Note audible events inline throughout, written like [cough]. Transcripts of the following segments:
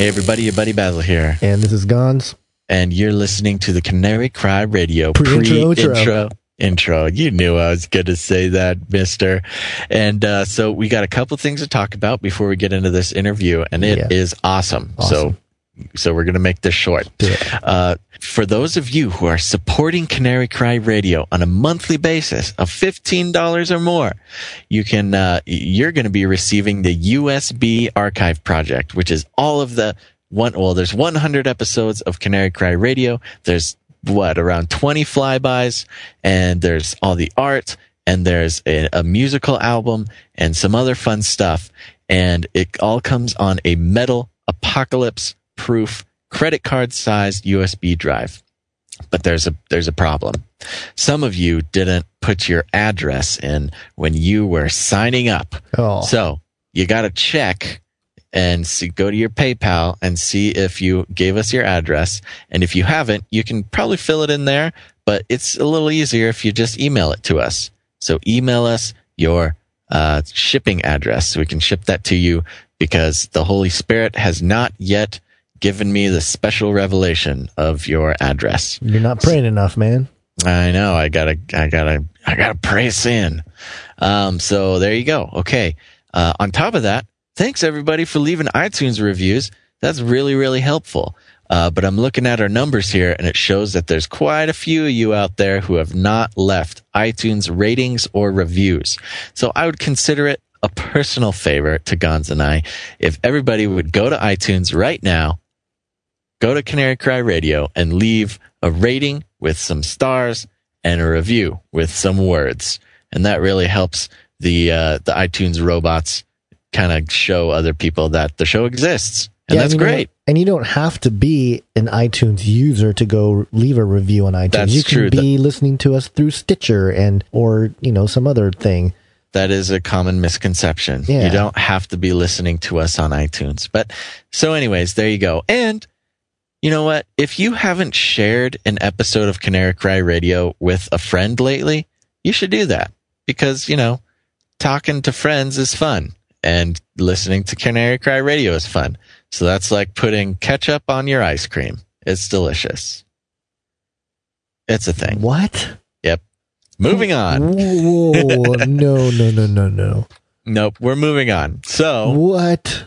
Hey, everybody, your buddy Basil here. And this is Gons. And you're listening to the Canary Cry Radio Pre-intro, intro. Intro. You knew I was going to say that, mister. And uh, so we got a couple things to talk about before we get into this interview, and it Yeah. is awesome. Awesome. So so we're going to make this short. Uh, for those of you who are supporting Canary Cry Radio on a monthly basis of $15 or more, you can, uh, you're going to be receiving the USB archive project, which is all of the one, well, there's 100 episodes of Canary Cry Radio. There's what, around 20 flybys and there's all the art and there's a, a musical album and some other fun stuff. And it all comes on a metal apocalypse proof credit card sized USB drive. But there's a, there's a problem. Some of you didn't put your address in when you were signing up. Oh, So you got to check and see, go to your PayPal and see if you gave us your address. And if you haven't, you can probably fill it in there, but it's a little easier if you just email it to us. So email us your uh, shipping address so we can ship that to you because the Holy Spirit has not yet given me the special revelation of your address. you're not praying enough, man. I know. I gotta, I gotta, I gotta pray sin. Um, so there you go. Okay. Uh, on top of that, thanks everybody for leaving iTunes reviews. That's really, really helpful. Uh, but I'm looking at our numbers here and it shows that there's quite a few of you out there who have not left iTunes ratings or reviews. So I would consider it a personal favor to Gons and I if everybody would go to iTunes right now go to Canary Cry Radio and leave a rating with some stars and a review with some words. And that really helps the, uh, the iTunes robots kind of show other people that the show exists. And Yeah, that's great. and you don't have to be an iTunes user to go leave a review on iTunes. That's you can true. be listening to us through Stitcher and or you know some other thing. That is a common misconception. Yeah. You don't have to be listening to us on iTunes. But so anyways, there you go. And you know what? If you haven't shared an episode of Canary Cry Radio with a friend lately, you should do that because, you know, talking to friends is fun and listening to Canary Cry Radio is fun. So that's like putting ketchup on your ice cream. It's delicious. It's a thing. What? Yep. Moving on. Whoa! no, no, no, no, no. Nope. We're moving on. So What?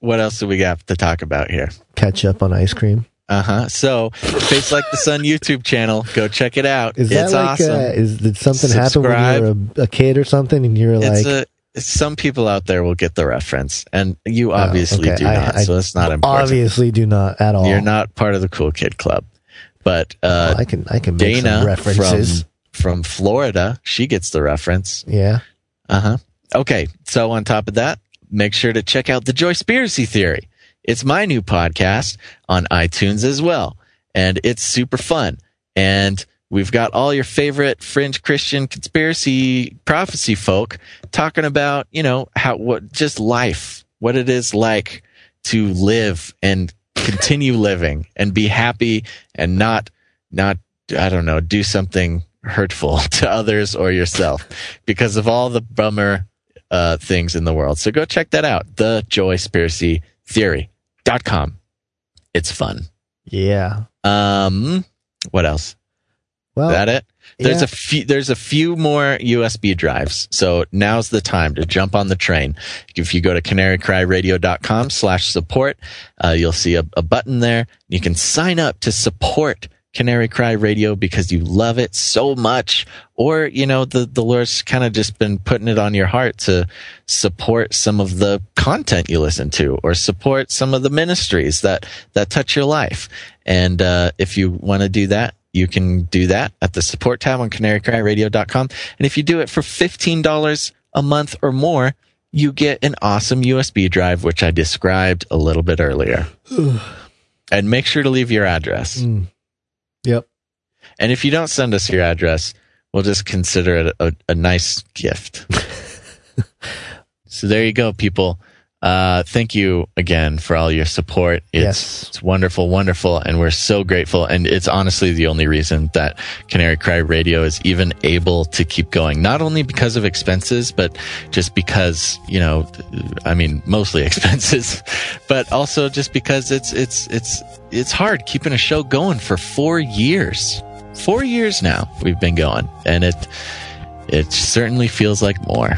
what else do we have to talk about here? Ketchup on ice cream? Uh huh. So, Face Like the Sun YouTube channel, go check it out. Is that it's like awesome. uh, is did something Subscribe. happen when you were a, a kid or something and you're like a, some people out there will get the reference, and you obviously Oh, okay. do I- not. I so it's not important. obviously do not at all. You're not part of the cool kid club. But uh, I can I can make Dana some references. from from Florida, she gets the reference. yeah. Uh huh. Okay. So on top of that, make sure to check out the Joyspiracy Theory. It's my new podcast on iTunes as well. And it's super fun. And we've got all your favorite fringe Christian conspiracy prophecy folk talking about, you know, how, what, just life, what it is like to live and continue living and be happy and not, not, I don't know, do something hurtful [laughs] to others or yourself because of all the bummer uh, things in the world. So go check that out. The Joyspiracy Theory.com. It's fun. Yeah. Um, what else? Well, Is that it? There's yeah. a few, there's a few more USB drives. So now's the time to jump on the train. If you go to canarycryradio.com slash support, uh, you'll see a, a button there. You can sign up to support Canary Cry Radio because you love it so much. Or, you know, the, the Lord's kind of just been putting it on your heart to support some of the content you listen to or support some of the ministries that, that touch your life. And, uh, if you want to do that, you can do that at the support tab on canarycryradio.com. And if you do it for $15 a month or more, you get an awesome USB drive, which I described a little bit earlier. [sighs] and make sure to leave your address. Mm. Yep. And if you don't send us your address, we'll just consider it a, a nice gift. [laughs] so there you go, people. Uh, thank you again for all your support. It's, Yes. it's wonderful, wonderful, and we're so grateful. And it's honestly the only reason that Canary Cry Radio is even able to keep going. Not only because of expenses, but just because you know, I mean, mostly [laughs] expenses, but also just because it's it's it's it's hard keeping a show going for four years. Four years now we've been going, and it it certainly feels like more.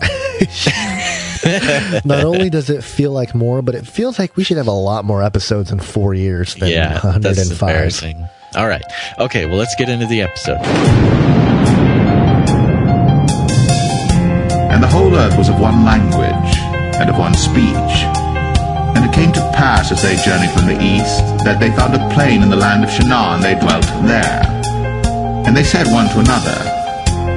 [laughs] [laughs] [laughs] Not only does it feel like more, but it feels like we should have a lot more episodes in four years than yeah, that's 105. embarrassing. All right. Okay, well, let's get into the episode. And the whole earth was of one language and of one speech. And it came to pass as they journeyed from the east that they found a plain in the land of Shinar, and they dwelt there. And they said one to another,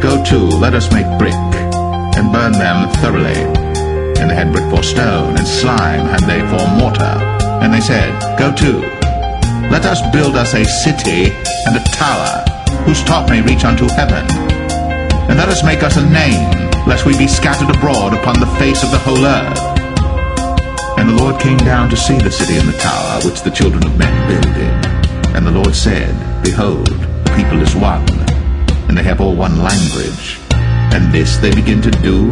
Go to, let us make brick, and burn them thoroughly. And they had brick for stone, and slime had they for mortar. And they said, Go to, let us build us a city and a tower, whose top may reach unto heaven. And let us make us a name, lest we be scattered abroad upon the face of the whole earth. And the Lord came down to see the city and the tower which the children of men builded. And the Lord said, Behold, the people is one, and they have all one language. And this they begin to do.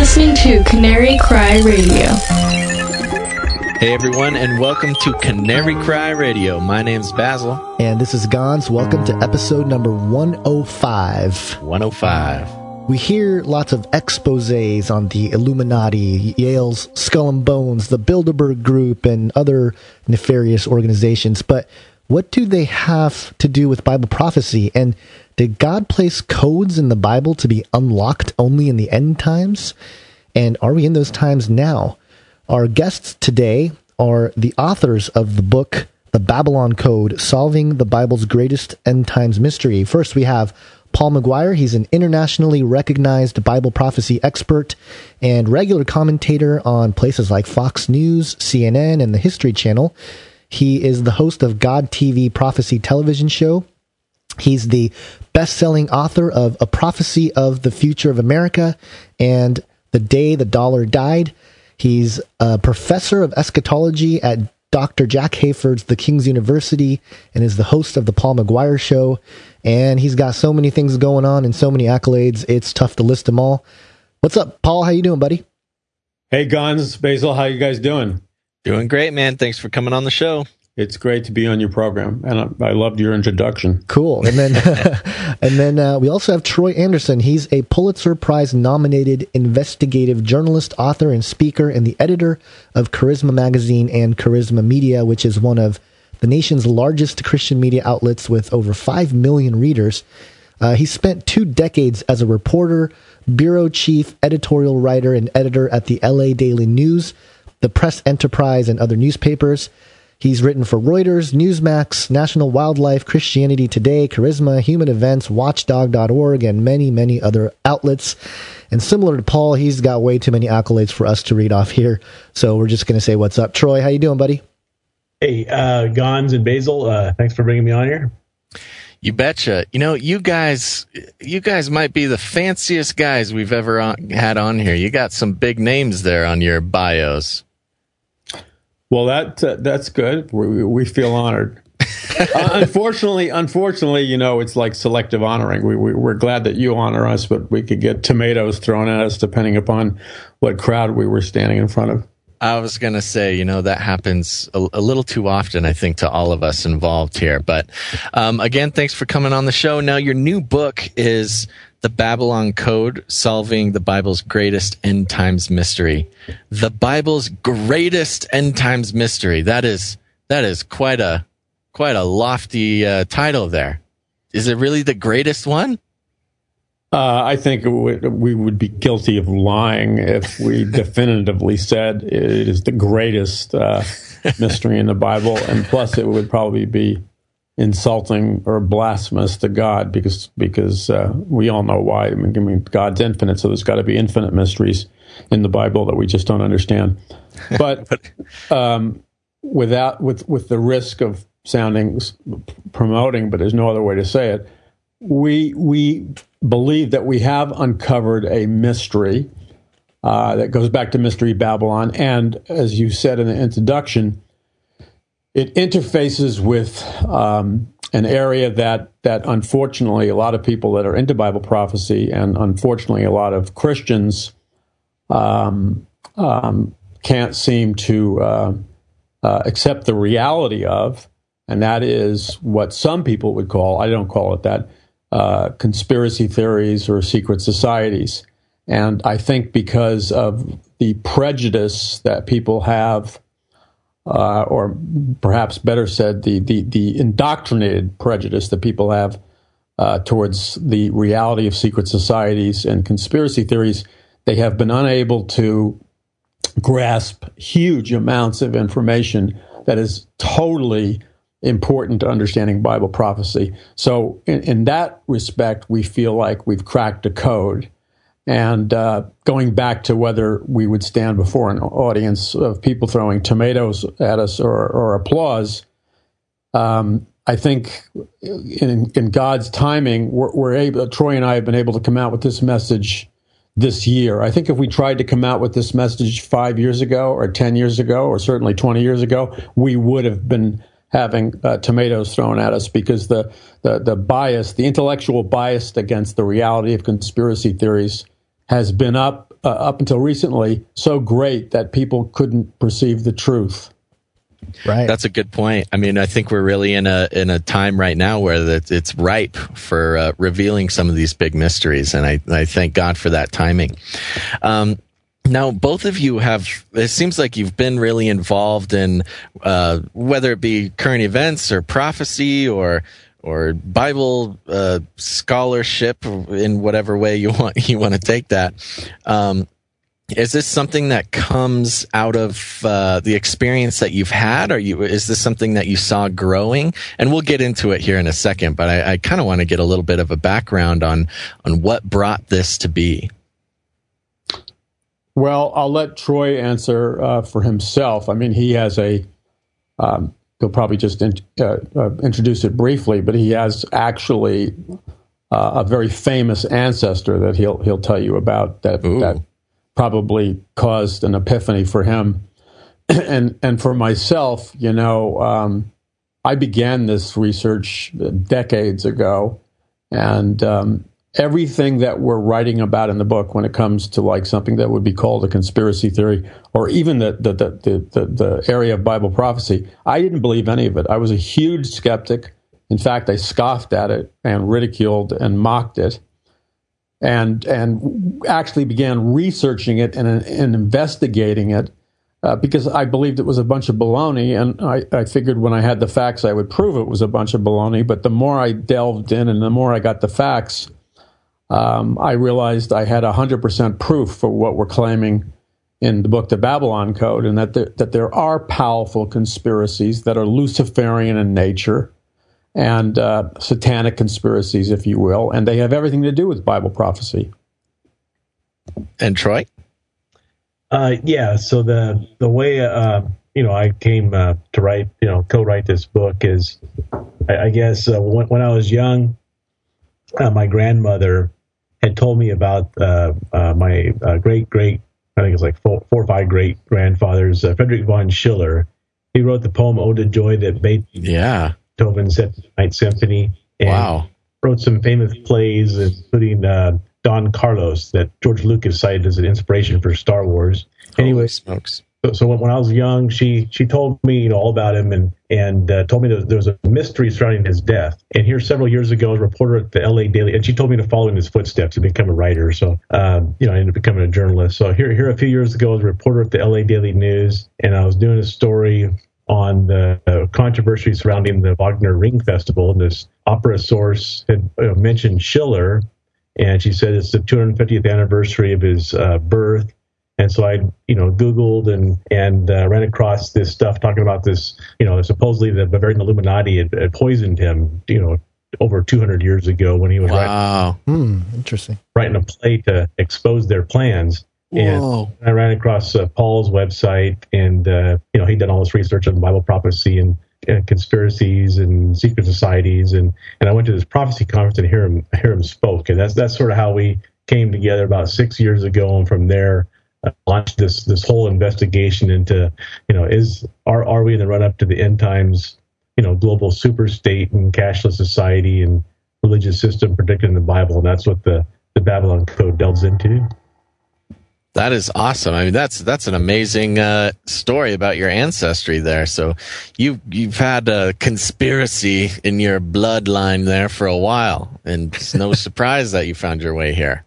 You're listening to Canary Cry Radio. Hey, everyone, and welcome to Canary Cry Radio. My name's Basil, And this is Gons. Welcome to episode number 105. 105. We hear lots of exposes on the Illuminati, Yale's Skull and Bones, the Bilderberg Group, and other nefarious organizations. But what do they have to do with Bible prophecy? And did God place codes in the Bible to be unlocked only in the end times? And are we in those times now? Our guests today are the authors of the book, The Babylon Code Solving the Bible's Greatest End Times Mystery. First, we have Paul McGuire. He's an internationally recognized Bible prophecy expert and regular commentator on places like Fox News, CNN, and the History Channel. He is the host of God TV Prophecy television show. He's the best selling author of A Prophecy of the Future of America and The Day the Dollar Died. He's a professor of eschatology at Dr. Jack Hayford's The King's University and is the host of The Paul McGuire Show. And he's got so many things going on and so many accolades, it's tough to list them all. What's up, Paul? How you doing, buddy? Hey, Gons, Basil, how you guys doing? Doing great, man. Thanks for coming on the show. It's great to be on your program, and I, I loved your introduction. Cool. And then, [laughs] and then uh, we also have Troy Anderson. He's a Pulitzer Prize nominated investigative journalist, author, and speaker, and the editor of Charisma Magazine and Charisma Media, which is one of the nation's largest Christian media outlets with over five million readers. Uh, he spent two decades as a reporter, bureau chief, editorial writer, and editor at the LA Daily News, the Press Enterprise, and other newspapers. He's written for Reuters, Newsmax, National Wildlife, Christianity Today, Charisma, Human Events, Watchdog.org, and many, many other outlets. And similar to Paul, he's got way too many accolades for us to read off here. So we're just going to say what's up. Troy, how you doing, buddy? Hey, uh, Gons and Basil, uh, thanks for bringing me on here. You betcha. You know, you guys, you guys might be the fanciest guys we've ever on, had on here. You got some big names there on your bios. Well, that uh, that's good. We, we feel honored. [laughs] uh, unfortunately, unfortunately, you know, it's like selective honoring. We, we we're glad that you honor us, but we could get tomatoes thrown at us depending upon what crowd we were standing in front of. I was going to say, you know, that happens a, a, little too often, I think, to all of us involved here. But um, again, thanks for coming on the show. Now, your new book is The Babylon Code Solving the Bible's Greatest End Times Mystery. The Bible's Greatest End Times Mystery. That is, that is quite a, quite a lofty uh, title there. Is it really the greatest one? Uh, I think we would be guilty of lying if we [laughs] definitively said it is the greatest uh, mystery in the Bible, and plus it would probably be insulting or blasphemous to God because because uh, we all know why. I mean, I mean, God's infinite, so there's got to be infinite mysteries in the Bible that we just don't understand. But [laughs] um, without with with the risk of sounding promoting, but there's no other way to say it. We we believe that we have uncovered a mystery uh, that goes back to Mystery Babylon. And as you said in the introduction, it interfaces with um, an area that that unfortunately a lot of people that are into Bible prophecy and unfortunately a lot of Christians um, um, can't seem to uh, uh, accept the reality of, and that is what some people would call I don't call it that uh, conspiracy theories or secret societies. And I think because of the prejudice that people have, uh, or perhaps better said, the, the, the indoctrinated prejudice that people have uh, towards the reality of secret societies and conspiracy theories, they have been unable to grasp huge amounts of information that is totally important to understanding Bible prophecy. So, in, in that respect, we feel like we've cracked a code. And uh, going back to whether we would stand before an audience of people throwing tomatoes at us or, or applause, um, I think in, in God's timing, we're, we're, able. Troy and I have been able to come out with this message this year. I think if we tried to come out with this message five years ago, or ten years ago, or certainly twenty years ago, we would have been having uh, tomatoes thrown at us because the, the, the bias, the intellectual bias against the reality of conspiracy theories has been up uh, up until recently so great that people couldn't perceive the truth. Right. That's a good point. I mean, I think we're really in a in a time right now where it's ripe for uh, revealing some of these big mysteries, and I, I thank God for that timing. Um, now, both of you have, it seems like you've been really involved in, uh, whether it be current events or prophecy or, or Bible, uh, scholarship in whatever way you [laughs] want, you want to take that. Um, is this something that comes out of uh, the experience that you've had? Or you is this something that you saw growing? And we'll get into it here in a second, but I, I kind of want to get a little bit of a background on on what brought this to be. Well, I'll let Troy answer uh, for himself. I mean, he has a. Um, he'll probably just in, uh, uh, introduce it briefly, but he has actually uh, a very famous ancestor that he'll he'll tell you about that Ooh. that probably caused an epiphany for him, [clears throat] and and for myself, you know, um, I began this research decades ago, and um, everything that we're writing about in the book when it comes to like something that would be called a conspiracy theory or even the the, the, the, the, area of Bible prophecy, I didn't believe any of it. I was a huge skeptic. In fact, I scoffed at it and ridiculed and mocked it. And and actually began researching it and, and investigating it uh, because I believed it was a bunch of baloney, and I, I, figured when I had the facts, I would prove it was a bunch of baloney. But the more I delved in and the more I got the facts, um, I realized I had 100% proof for what we're claiming in the book, The Babylon Code, and that there, that there are powerful conspiracies that are Luciferian in nature and uh, satanic conspiracies, if you will, and they have everything to do with Bible prophecy. And Troy? Uh, yeah, so the the way uh, you know I came uh, to write, you know, co-write this book is, I, I guess uh, when, when I was young, uh, my grandmother had told me about uh, uh, my uh, great great I think it's like four, four or five great grandfathers uh, Frederick von Schiller. He wrote the poem "Ode to Joy" that Beethoven yeah. set the Ninth Symphony. wow! Wrote some famous plays, including uh, Don Carlos, that George Lucas cited as an inspiration for Star Wars. Anyway, smokes. So, so when, I was young, she she told me you know all about him and and uh, told me that there was a mystery surrounding his death. And here several years ago, a reporter at the L.A. Daily, and she told me to follow in his footsteps and become a writer. So um, you know, I ended up becoming a journalist. So here here a few years ago, I was a reporter at the L.A. Daily News, and I was doing a story on the uh, controversy surrounding the Wagner Ring Festival. And this opera source had uh, mentioned Schiller and she said it's the 250th anniversary of his uh, birth. And so I, you know, Googled and and uh, ran across this stuff talking about this, you know, supposedly the Bavarian Illuminati had, had poisoned him, you know, over 200 years ago when he was writing, Wow. Hmm, interesting. writing a play to expose their plans. Whoa. And I ran across uh, Paul's website, and uh, you know he'd done all this research on Bible prophecy and, and conspiracies and secret societies, and and I went to this prophecy conference and hear him hear him spoke, and that's that's sort of how we came together about six years ago, and from there launched this this whole investigation into you know is are are we in the run up to the end times, you know, global super state and cashless society and religious system predicted in the Bible, and that's what the the Babylon Code delves into. That is awesome. I mean, that's that's an amazing uh, story about your ancestry there. So you you've had a conspiracy in your bloodline there for a while, and it's no [laughs] surprise that you found your way here.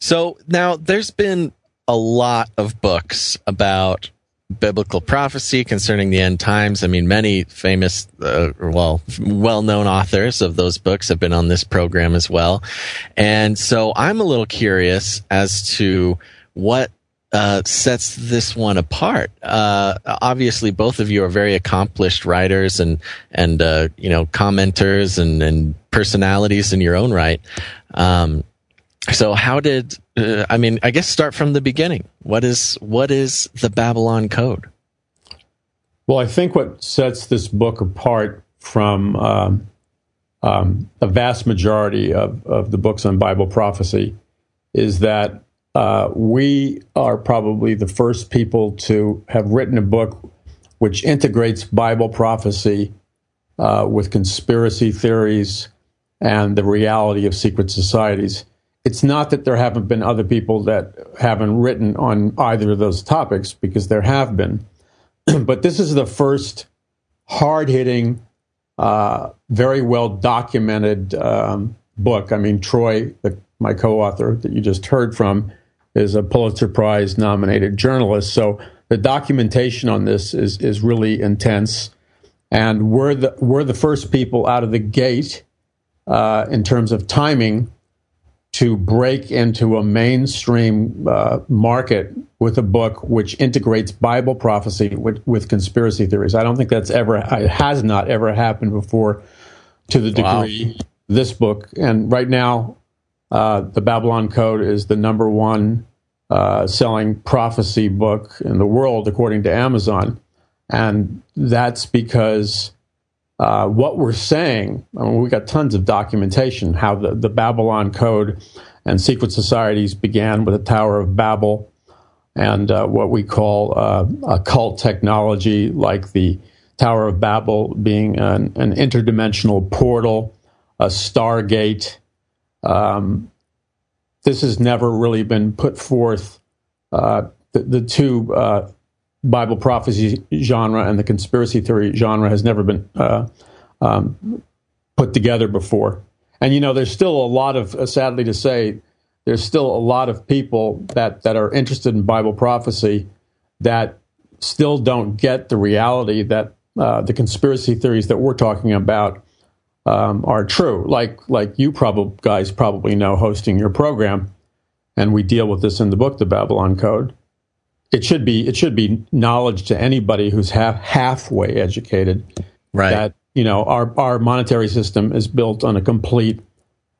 So now there's been a lot of books about biblical prophecy concerning the end times. I mean, many famous, uh, well, well-known authors of those books have been on this program as well. And so I'm a little curious as to what uh, sets this one apart. Uh, obviously, both of you are very accomplished writers and and uh, you know commenters and and personalities in your own right. Um, so, how did uh, I mean? I guess start from the beginning. What is what is the Babylon Code? Well, I think what sets this book apart from um, um, a vast majority of, of the books on Bible prophecy is that uh, we are probably the first people to have written a book which integrates Bible prophecy uh, with conspiracy theories and the reality of secret societies. It's not that there haven't been other people that haven't written on either of those topics, because there have been. [clears throat] but this is the first hard hitting, uh, very well documented um, book. I mean, Troy, the, my co author that you just heard from, is a Pulitzer Prize nominated journalist. So the documentation on this is, is really intense. And we're the, we're the first people out of the gate uh, in terms of timing to break into a mainstream uh, market with a book which integrates Bible prophecy with, with, conspiracy theories. I don't think that's ever, it has not ever happened before to the degree wow. this book. And right now, uh, the Babylon Code is the number one uh, selling prophecy book in the world, according to Amazon. And that's because uh, what we're saying, I mean, we got tons of documentation how the, the Babylon Code and secret societies began with the Tower of Babel and uh, what we call uh, occult technology, like the Tower of Babel being an, an interdimensional portal, a stargate. Um, this has never really been put forth. Uh, the, the, two uh, Bible prophecy genre and the conspiracy theory genre has never been uh, um, put together before. And you know, there's still a lot of, uh, sadly to say, there's still a lot of people that that are interested in Bible prophecy that still don't get the reality that uh, the conspiracy theories that we're talking about um, are true. Like like you probably guys probably know, hosting your program, and we deal with this in the book, The Babylon Code it should be it should be knowledge to anybody who's half halfway educated right. that you know our our monetary system is built on a complete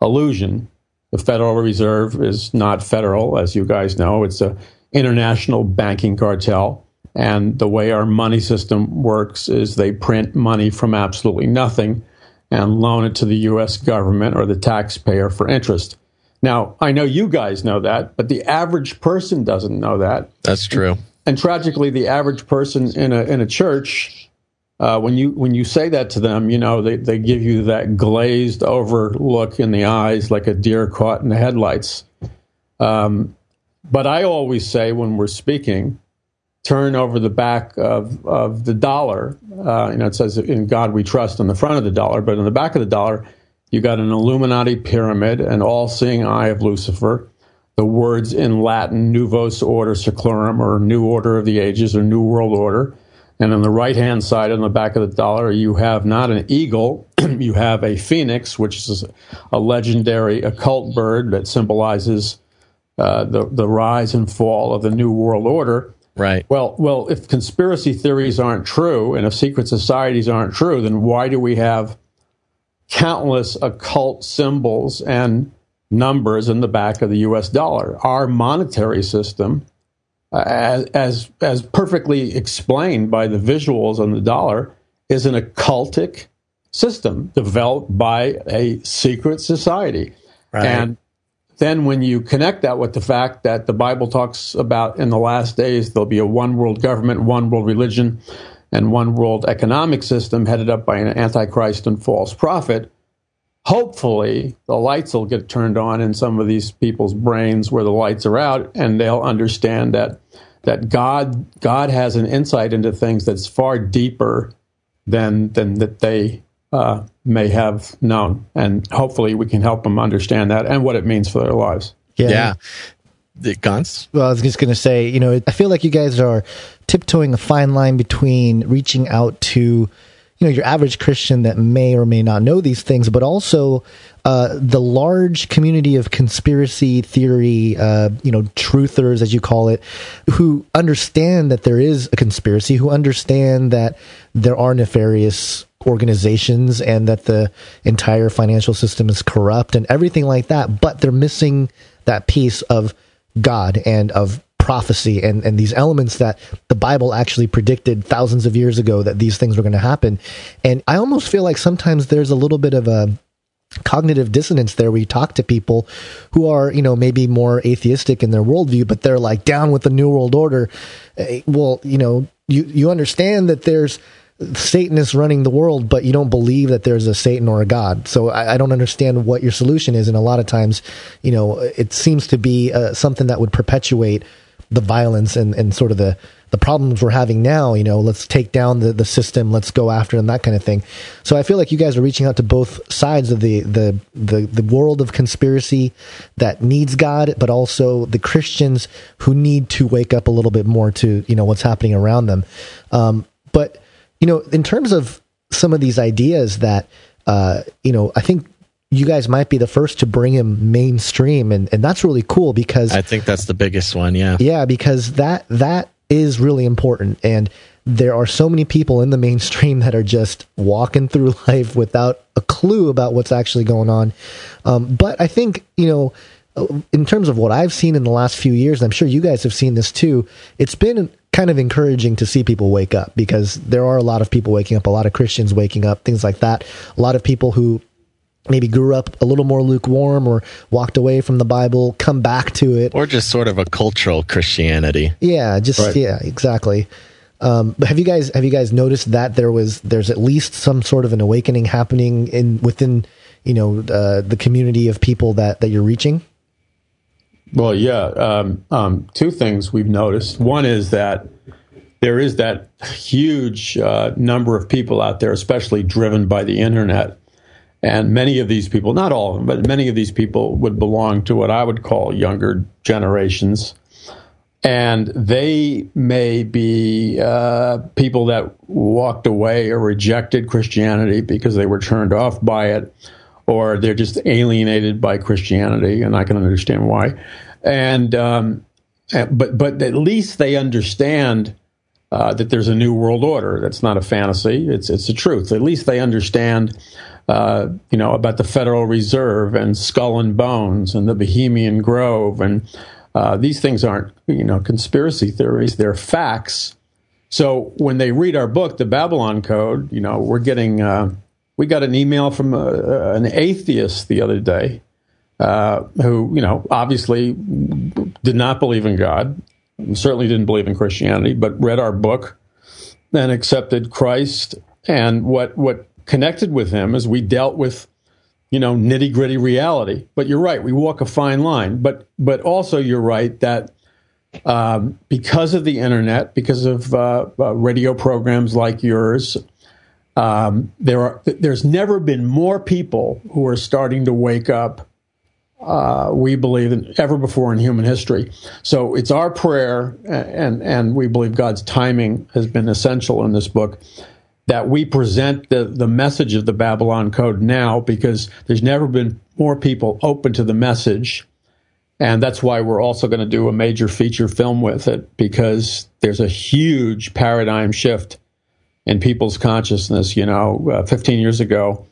illusion. The federal reserve is not federal as you guys know. It's a international banking cartel. And the way our money system works is they print money from absolutely nothing and loan it to the US government or the taxpayer for interest now, I know you guys know that, but the average person doesn't know that. That's true. And, and tragically, the average person in a in a church, uh, when you when you say that to them, you know they, they give you that glazed over look in the eyes, like a deer caught in the headlights. Um, but I always say when we're speaking, turn over the back of of the dollar. Uh, you know, it says "In God We Trust" on the front of the dollar, but on the back of the dollar you got an Illuminati pyramid, an all seeing eye of Lucifer, the words in Latin, Novus Ordo Seclorum, or New Order of the Ages, or New World Order. And on the right hand side, on the back of the dollar, you have not an eagle, [clears throat] you have a phoenix, which is a legendary occult bird that symbolizes uh, the, the rise and fall of the New World Order. Right. Well, well, if conspiracy theories aren't true and if secret societies aren't true, then why do we have countless occult symbols and numbers in the back of the U.S. dollar? Our monetary system, uh, as as as perfectly explained by the visuals on the dollar, is an occultic system developed by a secret society, Right. and then when you connect that with the fact that the Bible talks about in the last days there'll be a one world government, one world religion, and one world economic system headed up by an antichrist and false prophet, hopefully the lights will get turned on in some of these people's brains where the lights are out and they'll understand that that God God has an insight into things that's far deeper than than that they uh, may have known, and hopefully we can help them understand that and what it means for their lives. Yeah. The Gons. Well, I was just going to say, you know, I feel like you guys are tiptoeing a fine line between reaching out to, you know, your average Christian that may or may not know these things, but also uh, the large community of conspiracy theory, uh, you know, truthers, as you call it, who understand that there is a conspiracy, who understand that there are nefarious organizations and that the entire financial system is corrupt and everything like that, but they're missing that piece of God and of prophecy and, and these elements that the Bible actually predicted thousands of years ago that these things were going to happen. And I almost feel like sometimes there's a little bit of a cognitive dissonance there you talk to people who are, you know, maybe more atheistic in their worldview, but they're like down with the New World Order. Eh, Well, you know, you, you understand that there's Satan is running the world, but you don't believe that there's a Satan or a God. So I, I don't understand what your solution is. And a lot of times, you know, it seems to be uh, something that would perpetuate the violence and, and sort of the, the problems we're having now. You know, let's take down the, the system, let's go after them, that kind of thing. So I feel like you guys are reaching out to both sides of the, the, the, the world of conspiracy that needs God, but also the Christians who need to wake up a little bit more to, you know, what's happening around them. Um, but, you know, in terms of some of these ideas that, uh, you know, I think you guys might be the first to bring him mainstream, and, and that's really cool because I think that's the biggest one. Yeah. yeah, because that that is really important, and there are so many people in the mainstream that are just walking through [laughs] life without a clue about what's actually going on. Um, but I think you know, in terms of what I've seen in the last few years, and I'm sure you guys have seen this too. It's been kind of encouraging to see people wake up because there are a lot of people waking up, a lot of Christians waking up, things like that. A lot of people who maybe grew up a little more lukewarm or walked away from the Bible, come back to it. Or just sort of a cultural Christianity. Yeah, just Right. yeah, exactly. Um, but have you guys have you guys noticed that there was there's at least some sort of an awakening happening in within you know uh, the community of people that that you're reaching? Well, yeah. Um, um, two things we've noticed. One is that there is that huge uh, number of people out there, especially driven by the internet. And many of these people, not all of them, but many of these people would belong to what I would call younger generations. And they may be uh, people that walked away or rejected Christianity because they were turned off by it, or they're just alienated by Christianity, and I can understand why. And um, uh, but but at least they understand uh, that there's a new world order. That's not a fantasy. It's it's the truth. At least they understand, uh, you know, about the Federal Reserve and Skull and Bones and the Bohemian Grove, and uh, these things aren't you know conspiracy theories. They're facts. So when they read our book, the Babylon Code, you know, we're getting. Uh, we got an email from uh, an atheist the other day uh, who, you know, obviously did not believe in God, certainly didn't believe in Christianity, but read our book and accepted Christ. And what what connected with him as we dealt with, you know, nitty gritty reality. But you're right, we walk a fine line. But but also you're right that um, because of the internet, because of uh, uh, radio programs like yours, um, there are there's never been more people who are starting to wake up uh, we believe than ever before in human history. So it's our prayer, and and we believe God's timing has been essential in this book that we present the, the message of the Babylon Code now because there's never been more people open to the message. And that's why we're also going to do a major feature film with it because there's a huge paradigm shift in people's consciousness. You know, uh, 15 years ago,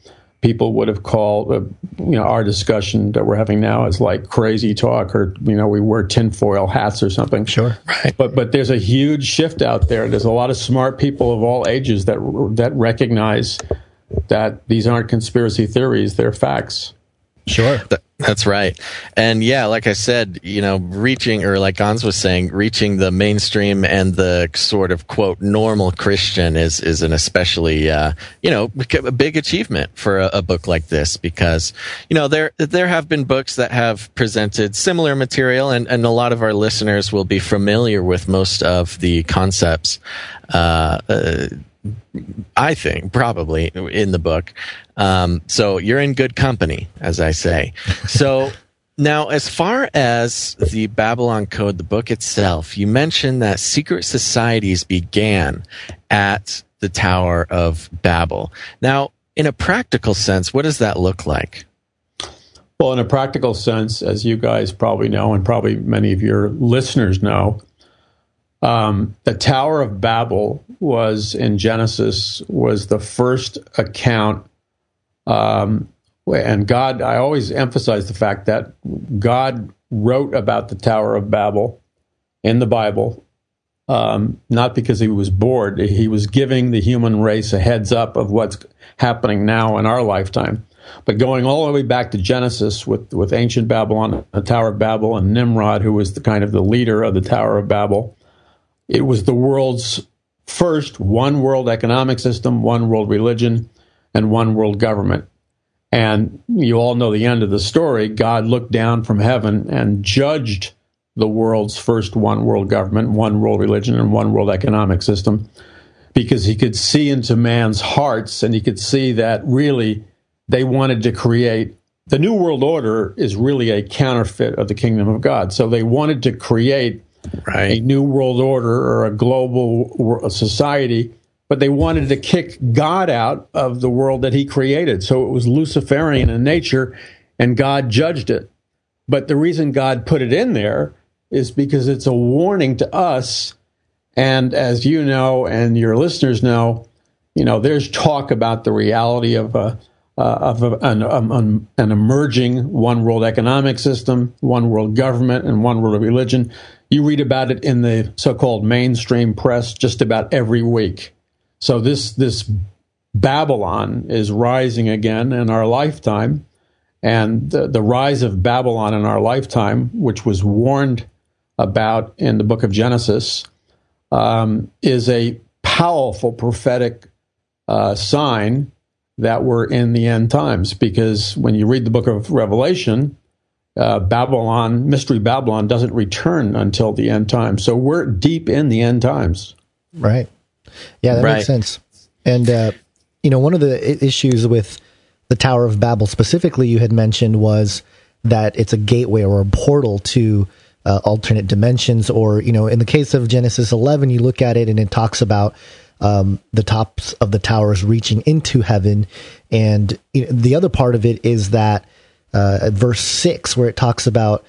people would have called, uh, you know, our discussion that we're having now is like crazy talk, or you know, we wear tinfoil hats or something. Sure, right. But but there's a huge shift out there. There's a lot of smart people of all ages that that recognize that these aren't conspiracy theories; they're facts. Sure. Th- that's right. And yeah, like I said, you know, reaching, or like Gons was saying, reaching the mainstream and the sort of quote normal Christian is, is an especially, uh, you know, a big achievement for a, a, book like this because, you know, there, there have been books that have presented similar material and, and a lot of our listeners will be familiar with most of the concepts, uh, uh I think probably in the book. Um, so you're in good company, as I say. So [laughs] now, as far as the Babylon Code, the book itself, you mentioned that secret societies began at the Tower of Babel. Now, in a practical sense, what does that look like? Well, in a practical sense, as you guys probably know, and probably many of your listeners know, um, the Tower of Babel was in Genesis was the first account, um, and God. I always emphasize the fact that God wrote about the Tower of Babel in the Bible, um, not because he was bored. He was giving the human race a heads up of what's happening now in our lifetime. But going all the way back to Genesis with, with ancient Babylon, the Tower of Babel, and Nimrod, who was the kind of the leader of the Tower of Babel, it was the world's first one world economic system, one world religion, and one world government. And you all know the end of the story. God looked down from heaven and judged the world's first one world government, one world religion, and one world economic system because he could see into man's hearts and he could see that really they wanted to create the New World Order is really a counterfeit of the kingdom of God. So they wanted to create right. a new world order or a global society, but they wanted to kick God out of the world that he created. So it was Luciferian in nature, and God judged it. But the reason God put it in there is because it's a warning to us. And as you know, and your listeners know, you know, there's talk about the reality of a, uh, of a, an, um, an emerging one world economic system, one world government, and one world religion. You read about it in the so-called mainstream press just about every week. So this this Babylon is rising again in our lifetime, and the, the rise of Babylon in our lifetime, which was warned about in the book of Genesis, um, is a powerful prophetic uh, sign that we're in the end times. Because when you read the book of Revelation, uh, Babylon, Mystery Babylon, doesn't return until the end times. So we're deep in the end times. Right. Yeah, that right. makes sense. And, uh, you know, one of the issues with the Tower of Babel specifically, you had mentioned was that it's a gateway or a portal to uh, alternate dimensions. Or, you know, in the case of Genesis 11, you look at it and it talks about um, the tops of the towers reaching into heaven. And you know, the other part of it is that uh, verse 6, where it talks about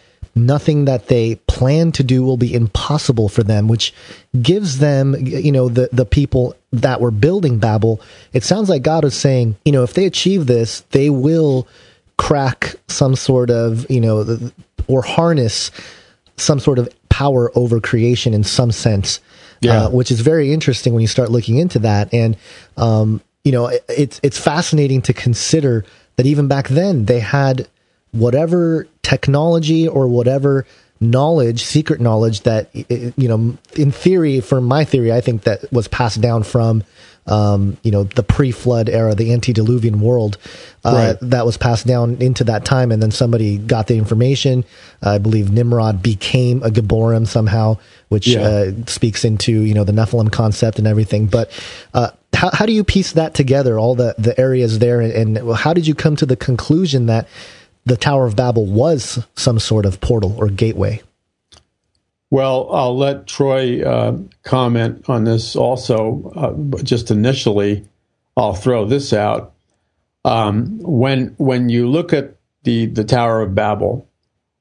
nothing that they plan to do will be impossible for them, which gives them, you know, the, the people that were building Babel. It sounds like God is saying, you know, if they achieve this, they will crack some sort of, you know, or harness some sort of power over creation in some sense. Yeah. Uh, which is very interesting when you start looking into that. And, um, you know, it, it's, it's fascinating to consider that even back then they had whatever technology or whatever knowledge, secret knowledge that you know, in theory, from my theory, I think that was passed down from um, you know the pre-flood era, the antediluvian world uh, right. that was passed down into that time, and then somebody got the information. I believe Nimrod became a Gibborim somehow, which yeah. uh, speaks into you know the Nephilim concept and everything. But uh, how how do you piece that together? All the the areas there, and, and how did you come to the conclusion that the Tower of Babel was some sort of portal or gateway. Well, I'll let Troy uh, comment on this also. Uh, but just initially, I'll throw this out. Um, when when you look at the the Tower of Babel,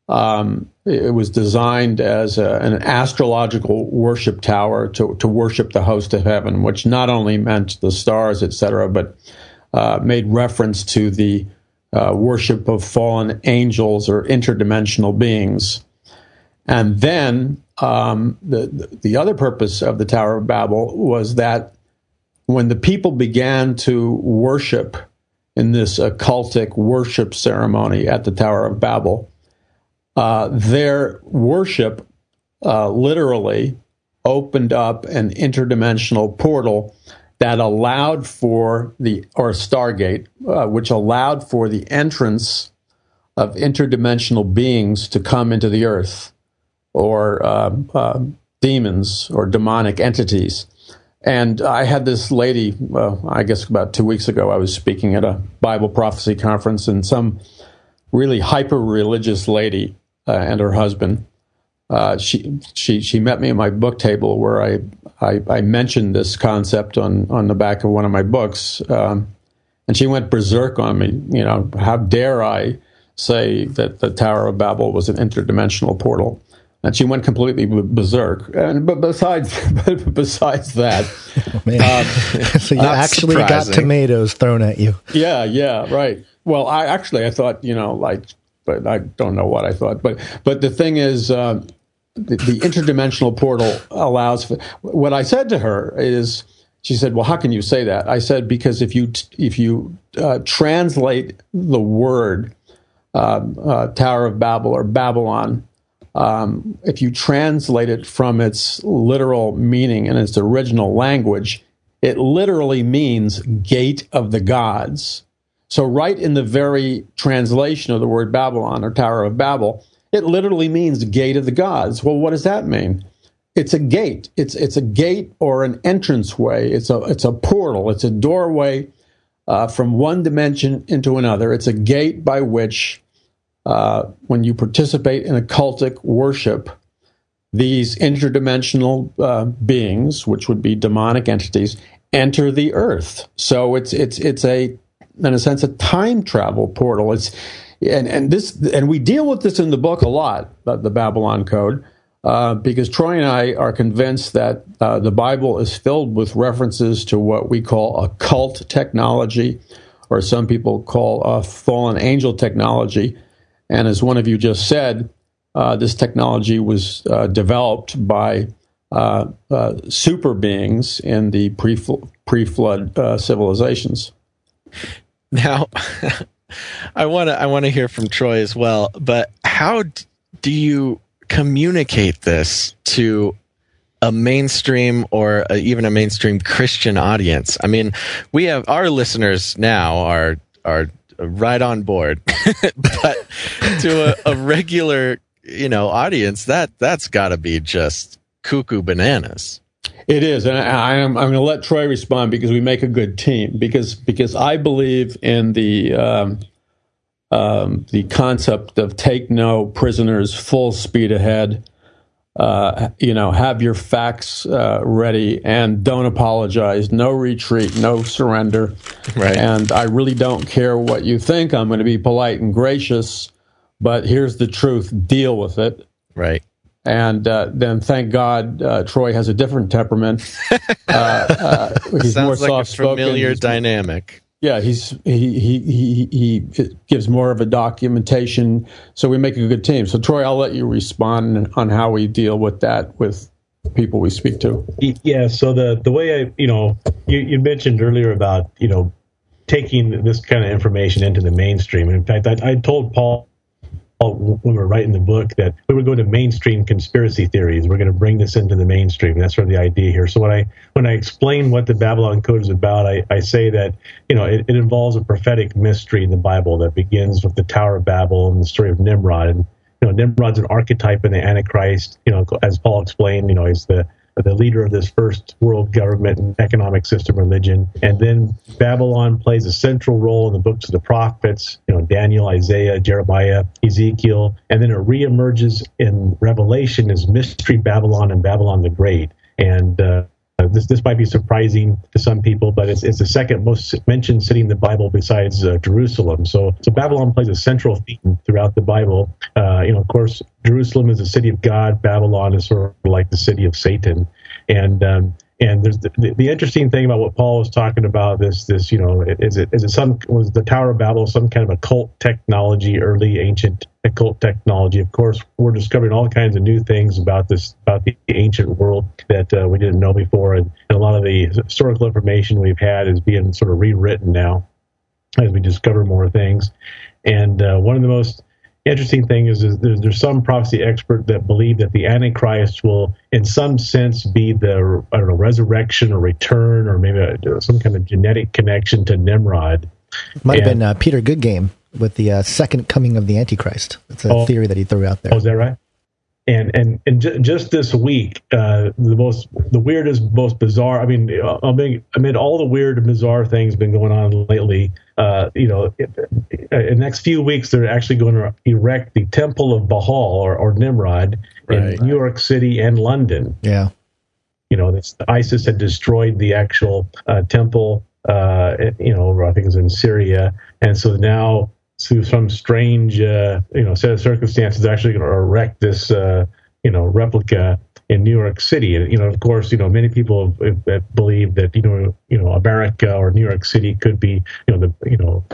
um, it was designed as a, an astrological worship tower to, to worship the host of heaven, which not only meant the stars, etc., but uh, made reference to the uh, worship of fallen angels or interdimensional beings. And then um, the the other purpose of the Tower of Babel was that when the people began to worship in this occultic worship ceremony at the Tower of Babel, uh, their worship uh, literally opened up an interdimensional portal that allowed for the or Stargate, uh, which allowed for the entrance of interdimensional beings to come into the Earth, or uh, uh, demons or demonic entities. And I had this lady, I guess about two weeks ago, I was speaking at a Bible prophecy conference, and some really hyper religious lady uh, and her husband. Uh, she she she met me at my book table where I, I, I mentioned this concept on on the back of one of my books, um, and she went berserk on me. You know, how dare I say that the Tower of Babel was an interdimensional portal? And she went completely berserk. And but besides [laughs] besides that, oh, um, [laughs] so you actually surprising. got tomatoes thrown at you. Yeah, yeah, right. Well, I actually I thought you know like but I don't know what I thought. But but the thing is, uh, the, the, interdimensional portal allows. For, what I said to her is, she said, "Well, how can you say that?" I said, "Because if you if you uh, translate the word um, uh, Tower of Babel or Babylon." Um, if you translate it from its literal meaning in its original language, it literally means gate of the gods. So, right in the very translation of the word Babylon or Tower of Babel, it literally means gate of the gods. Well, what does that mean? It's a gate. It's it's a gate or an entranceway. It's a it's a portal. It's a doorway uh, from one dimension into another. It's a gate by which, uh, when you participate in occultic worship, these interdimensional uh, beings, which would be demonic entities, enter the earth. So it's it's it's a in a sense, a time travel portal. It's and and this and we deal with this in the book a lot, the Babylon Code, uh, because Troy and I are convinced that uh, the Bible is filled with references to what we call occult technology, or some people call a fallen angel technology. And as one of you just said, uh, this technology was uh, developed by uh, super beings in the pre pre-flood civilizations. Now, [laughs] I want to I want to hear from Troy as well. But how do you communicate this to a mainstream or a, even a mainstream Christian audience? I mean, we have our listeners now are are right on board, [laughs] but to a, a regular you know audience, that that's got to be just cuckoo bananas. It is, and I, am. I'm going to let Troy respond because we make a good team. Because because I believe in the um, um, the concept of take no prisoners, full speed ahead. Uh, you know, have your facts uh, ready and don't apologize. No retreat, no surrender. Right. And I really don't care what you think. I'm going to be polite and gracious, but here's the truth. Deal with it. Right and uh, then thank God uh, Troy has a different temperament. [laughs] Uh, uh, he's Sounds more like a familiar he's, dynamic. Yeah, he's he, he he he gives more of a documentation, so we make a good team. So Troy, I'll let you respond on how we deal with that with people we speak to. Yeah. So the the way I you know you, you mentioned earlier about you know taking this kind of information into the mainstream. In fact, I, I told Paul when we were writing the book that we were going to mainstream conspiracy theories. We're going to bring this into the mainstream. That's sort of the idea here. So when I when I explain what the Babylon Code is about, I, I say that you know it, it involves a prophetic mystery in the Bible that begins with the Tower of Babel and the story of Nimrod. And you know Nimrod's an archetype in the Antichrist. You know, as Paul explained, you know he's the the leader of this first world government and economic system religion. And then Babylon plays a central role in the books of the prophets, you know, Daniel, Isaiah, Jeremiah, Ezekiel, and then it reemerges in Revelation as Mystery Babylon and Babylon the Great. And uh, uh, this this might be surprising to some people, but it's, it's the second most mentioned city in the Bible besides uh, Jerusalem. So so Babylon plays a central theme throughout the Bible. Uh, you know, of course, Jerusalem is the city of God. Babylon is sort of like the city of Satan, and um, and there's the, the, the, interesting thing about what Paul was talking about. This this you know is it is it some was the Tower of Babel some kind of occult technology, early ancient occult technology? Of course, we're discovering all kinds of new things about this about the ancient world that uh, we didn't know before, and, and a lot of the historical information we've had is being sort of rewritten now as we discover more things. And uh, one of the most interesting thing is, is there's, there's, some prophecy expert that believe that the Antichrist will, in some sense, be the I don't know resurrection or return or maybe a, some kind of genetic connection to Nimrod. Might and, have been uh, Peter Goodgame with the uh, second coming of the Antichrist. It's a oh, theory that he threw out there. Oh, is that right? and and and j- just this week, uh, the most the weirdest, most bizarre. I mean, amid, amid all the weird and bizarre things been going on lately, uh, you know, in the next few weeks they're actually going to erect the Temple of Baal or, or Nimrod right. in New York City and London. Yeah, you know, this, ISIS had destroyed the actual uh, temple. Uh, you know, I think it was in Syria, and so now through some strange, uh, you know, set of circumstances, actually going to erect this, uh, you know, replica in New York City. And you know, of course, you know, many people have, have believe that you know, you know, America or New York City could be, you know, the, you know,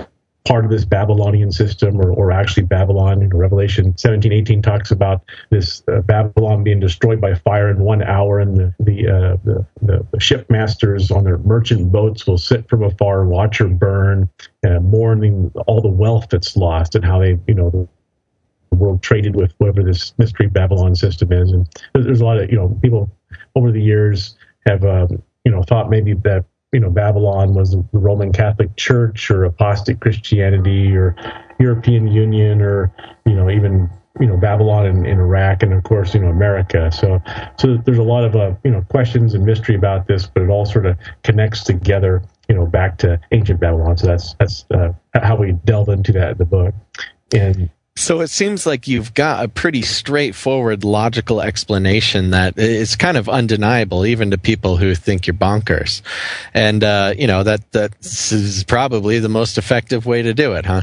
part of this Babylonian system or, or actually Babylon. Revelation 17, 18 talks about this uh, Babylon being destroyed by fire in one hour and the, the, uh, the, the, the shipmasters on their merchant boats will sit from afar, watch her burn, uh, mourning all the wealth that's lost and how they, you know, world traded with whatever this mystery Babylon system is. And there's a lot of, you know, people over the years have, um, you know, thought maybe that you know Babylon was the Roman Catholic Church or apostate Christianity or European Union or you know even you know Babylon in, in Iraq and of course you know America. So so there's a lot of uh, you know questions and mystery about this, but it all sort of connects together you know back to ancient Babylon. So that's that's uh, how we delve into that in the book. And so it seems like you've got a pretty straightforward, logical explanation that is kind of undeniable, even to people who think you're bonkers. And uh, you know that that is probably the most effective way to do it, huh?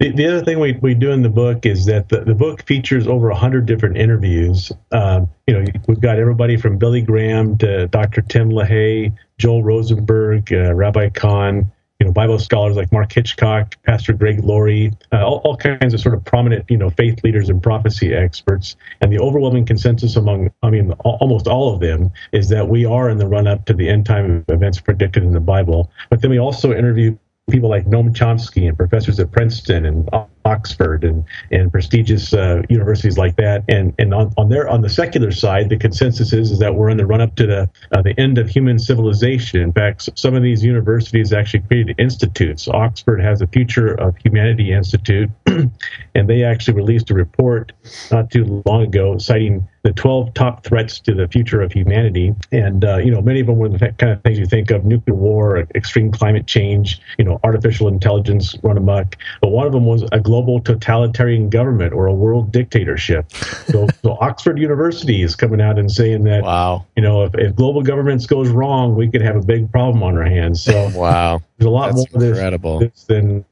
The, the other thing we, we do in the book is that the, the book features over 100 different interviews. Um, you know, we've got everybody from Billy Graham to Dr. Tim LaHaye, Joel Rosenberg, uh, Rabbi Cahn, know Bible scholars like Mark Hitchcock, Pastor Greg Laurie, uh, all, all, kinds of sort of prominent you know faith leaders and prophecy experts. And the overwhelming consensus among I mean almost all of them is that we are in the run up to the end time events predicted in the Bible. But then we also interview people like Noam Chomsky and professors at Princeton and Oxford and, and prestigious uh, universities like that. And and on, on their on the secular side, the consensus is, is that we're in the run up to the uh, the end of human civilization. In fact, some of these universities actually created institutes. Oxford has a Future of Humanity Institute, [clears throat] and they actually released a report not too long ago citing the 12 top threats to the future of humanity. And, uh, you know, many of them were the kind of things you think of nuclear war, extreme climate change, you know, artificial intelligence run amok. But one of them was a global totalitarian government or a world dictatorship. So, [laughs] so Oxford University is coming out and saying that, wow. you know, if, if global governance goes wrong, we could have a big problem on our hands. So, [laughs] wow. There's a lot That's more incredible. This, this than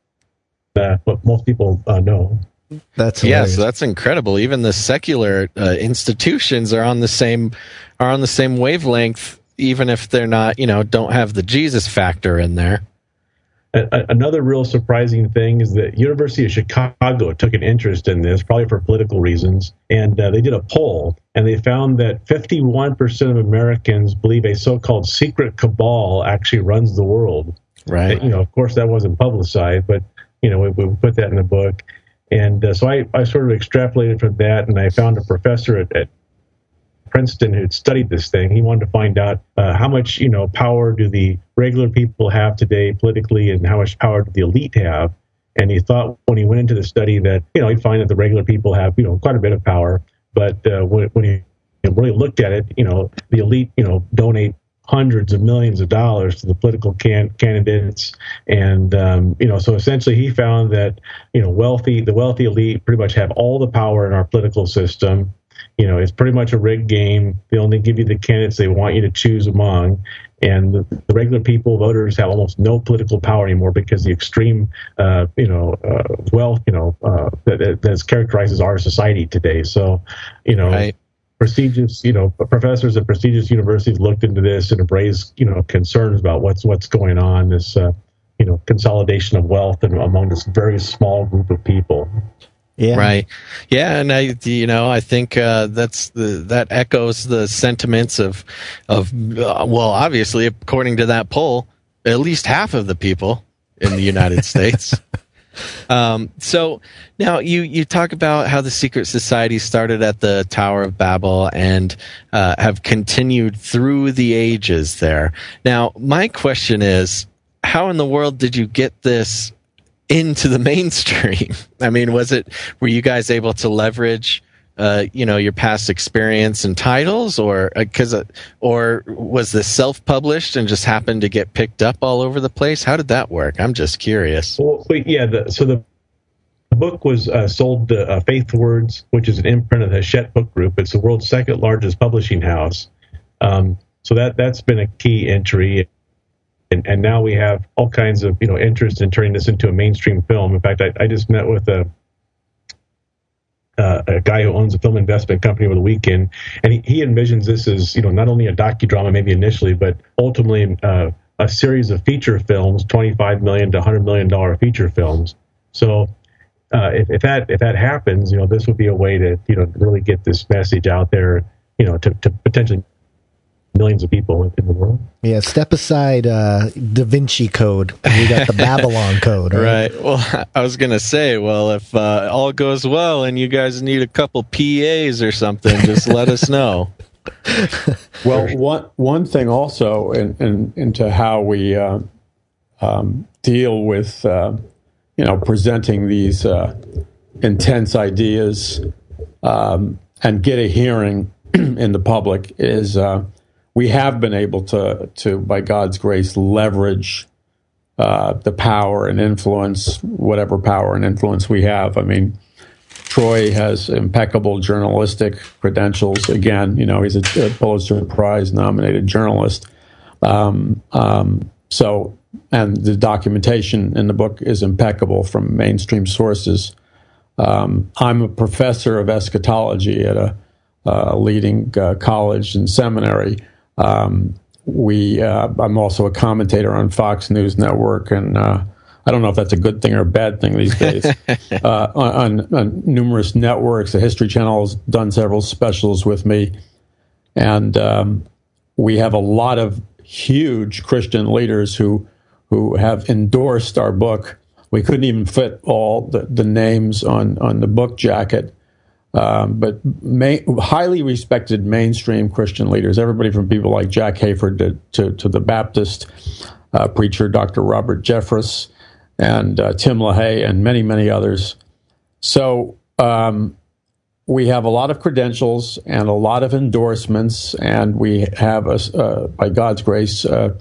uh, what most people uh, know. That's hilarious. yeah, so that's incredible. Even the secular uh, institutions are on the same are on the same wavelength, even if they're not, you know, don't have the Jesus factor in there. Another real surprising thing is that University of Chicago took an interest in this, probably for political reasons, and uh, they did a poll, and they found that 51% of Americans believe a so-called secret cabal actually runs the world. Right. You know, of course, that wasn't publicized, but you know, we, we put that in the book. And uh, so I, I sort of extrapolated from that, and I found a professor at, at Princeton who had studied this thing. He wanted to find out uh, how much, you know, power do the regular people have today politically, and how much power do the elite have. And he thought when he went into the study that, you know, he'd find that the regular people have, you know, quite a bit of power. But uh, when, when he really looked at it, you know, the elite, you know, donate hundreds of millions of dollars to the political can- candidates, and um, you know, so essentially, he found that you know, wealthy the wealthy elite pretty much have all the power in our political system. You know, it's pretty much a rigged game. They only give you the candidates they want you to choose among, and the, regular people, voters, have almost no political power anymore because the extreme, uh, you know, uh, wealth, you know, uh, that, that characterizes our society today. So, you know. Right prestigious, you know, professors at prestigious universities looked into this and have raised, you know, concerns about what's what's going on. This, uh, you know, consolidation of wealth among this very small group of people. Yeah. Right. Yeah, and I, you know, I think uh, that's the that echoes the sentiments of of uh, well, obviously, according to that poll, at least half of the people in the United States [laughs] um, so now you you talk about how the secret society started at the Tower of Babel and uh, have continued through the ages there. Now, my question is, how in the world did you get this into the [laughs] mainstream? I mean, was it were you guys able to leverage? Uh, you know, your past experience and titles, or because, uh, uh, or was this self-published and just happened to get picked up all over the place? How did that work? I'm just curious. Well, yeah, the, so the book was uh, sold to uh, FaithWords, which is an imprint of the Hachette Book Group. It's the world's second largest publishing house. Um, so that that's been a key entry. And, and now we have all kinds of you know interest in turning this into a mainstream film. In fact, I, I just met with a uh, a guy who owns a film investment company over the weekend, and he, he envisions this as you know not only a docudrama maybe initially, but ultimately uh, a series of feature films, twenty five million to hundred million dollar feature films. So uh, if, if that if that happens, you know this would be a way to you know really get this message out there, you know to, to potentially millions of people in the world. Yeah, step aside uh, Da Vinci Code. We got the Babylon [laughs] Code. Right? right. Well, I was gonna say, well, if uh, all goes well and you guys need a couple PAs or something, just let us know. [laughs] well, one one thing also in, in, into how we uh, um, deal with uh, you know presenting these uh, intense ideas um, and get a hearing [clears throat] in the public is uh, we have been able to, to by God's grace, leverage uh, the power and influence, whatever power and influence we have. I mean, Troy has impeccable journalistic credentials. Again, you know, he's a, Pulitzer Prize nominated journalist. Um, um, so, and the documentation in the book is impeccable from mainstream sources. Um, I'm a professor of eschatology at a, a leading uh, college and seminary. Um, we, uh, I'm also a commentator on Fox News Network, and uh, I don't know if that's a good thing or a bad thing these days. [laughs] uh, on, on, numerous networks, the History Channel has done several specials with me, and um, we have a lot of huge Christian leaders who who have endorsed our book. We couldn't even fit all the, the names on on the book jacket, um, but highly respected mainstream Christian leaders, everybody from people like Jack Hayford to, to, to the Baptist uh, preacher Dr. Robert Jeffress and uh, Tim LaHaye and many, many others. So um, we have a lot of credentials and a lot of endorsements, and we have, a, uh, by God's grace, uh,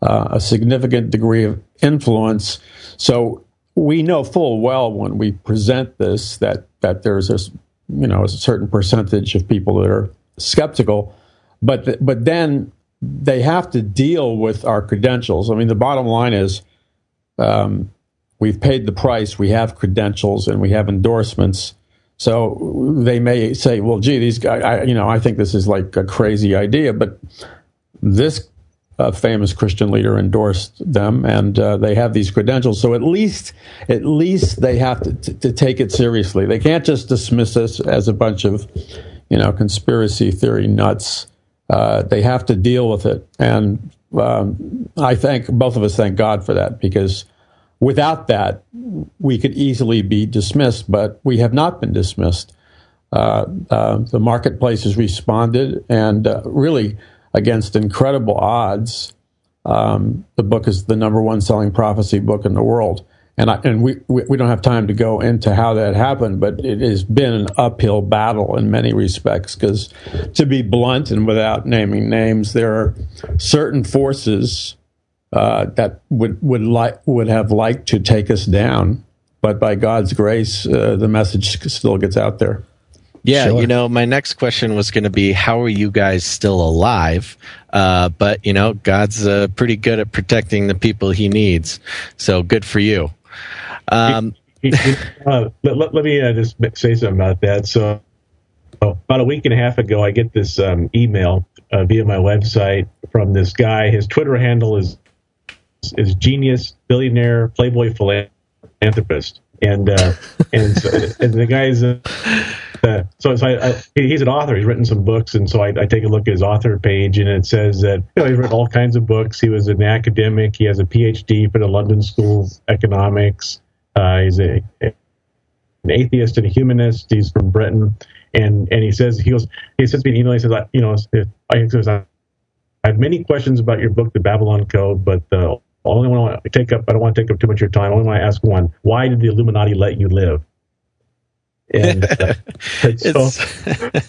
uh, a significant degree of influence. So we know full well when we present this that that there's this you know, a certain percentage of people that are skeptical, but th- but then they have to deal with our credentials. I mean, the bottom line is um, we've paid the price, we have credentials, and we have endorsements. So they may say, "Well, gee, these guys, I, you know, I think this is like a crazy idea," but this a famous Christian leader endorsed them, and uh, they have these credentials. So at least, at least they have to, to, to, take it seriously. They can't just dismiss us as a bunch of, you know, conspiracy theory nuts. Uh, they have to deal with it, and um, I thank both of us thank God for that because without that, we could easily be dismissed. But we have not been dismissed. Uh, uh the marketplace has responded, and uh, really against incredible odds. Um, the book is the number one selling prophecy book in the world. and I, and we, we we don't have time to go into how that happened, but it has been an uphill battle in many respects. Because to be blunt and without naming names, there are certain forces uh, that would would like would have liked to take us down, but by God's grace, uh, the message still gets out there. Yeah, Sure. you know, my next question was going to be, how are you guys still alive? Uh, but you know, God's uh, pretty good at protecting the people He needs, so good for you. Um, [laughs] uh, let, let, let me uh, just say something about that. So, about a week and a half ago, I get this um, email uh, via my website from this guy. His Twitter handle is is genius billionaire playboy philanthropist, and uh, and so, [laughs] and the guy's. Uh, uh, so, so I, I, he's an author. He's written some books, and so I, I take a look at his author page, and it says that you know he's written all kinds of books. He was an academic. He has a PhD from the London School of Economics. Uh, he's a, an atheist and a humanist. He's from Britain, and and he says he goes he sends me an email. He says I- you know I, I I have many questions about your book, The Babylon Code, but the only one I want to take up I don't want to take up too much of your time. I only want to ask one: Why did the Illuminati let you live? And, uh, [laughs] and so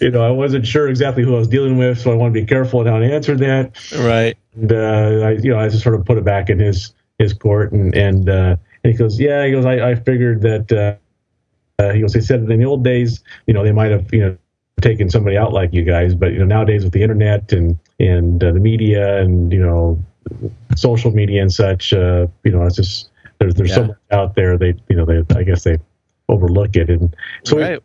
[laughs] you know I wasn't sure exactly who I was dealing with, so I want to be careful in how I answer that right. and uh, I, you know, I just sort of put it back in his his court, and and, uh, and he goes, yeah, he goes, I, I figured that uh, uh, he goes, he said in the old days, you know, they might have you know taken somebody out like you guys, but you know nowadays with the internet and and uh, the media and you know social media and such, uh, you know, it's just there's there's so much out there. They you know they I guess they overlook it, and so we- right.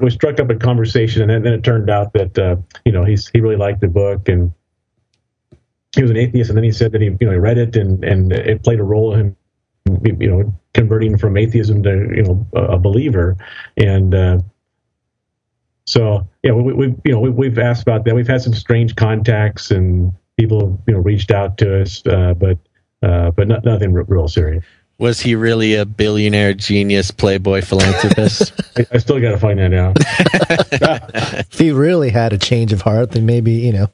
we struck up a conversation, and then, then it turned out that uh, you know he's he really liked the book, and he was an atheist, and then he said that he you know he read it, and and it played a role in him, you know, converting from atheism to you know a, believer, and uh, so yeah, we, we you know we, we've asked about that. We've had some strange contacts, and people you know reached out to us, uh, but uh, but not, nothing real serious. Was he really a billionaire, genius, playboy, philanthropist? [laughs] I, I still got to find that out. [laughs] If he really had a change of heart, then maybe you know,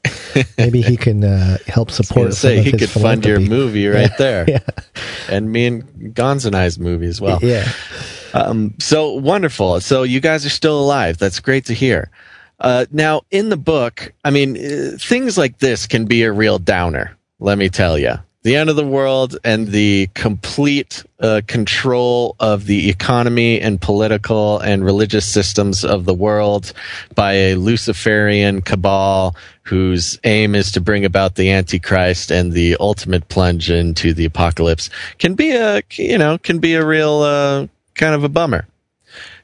maybe he can uh, help I was support. say some of he his could fund your movie right there, [laughs] Yeah, and me and Gons and I's movie as well. yeah. Um, so wonderful. So you guys are still alive. That's great to hear. Uh, now, in the book, I mean, uh, things like this can be a real downer. Let me tell you. The end of the world and the complete uh, control of the economy and political and religious systems of the world by a Luciferian cabal whose aim is to bring about the Antichrist and the ultimate plunge into the apocalypse can be a, you know, can be a real, uh, kind of a bummer.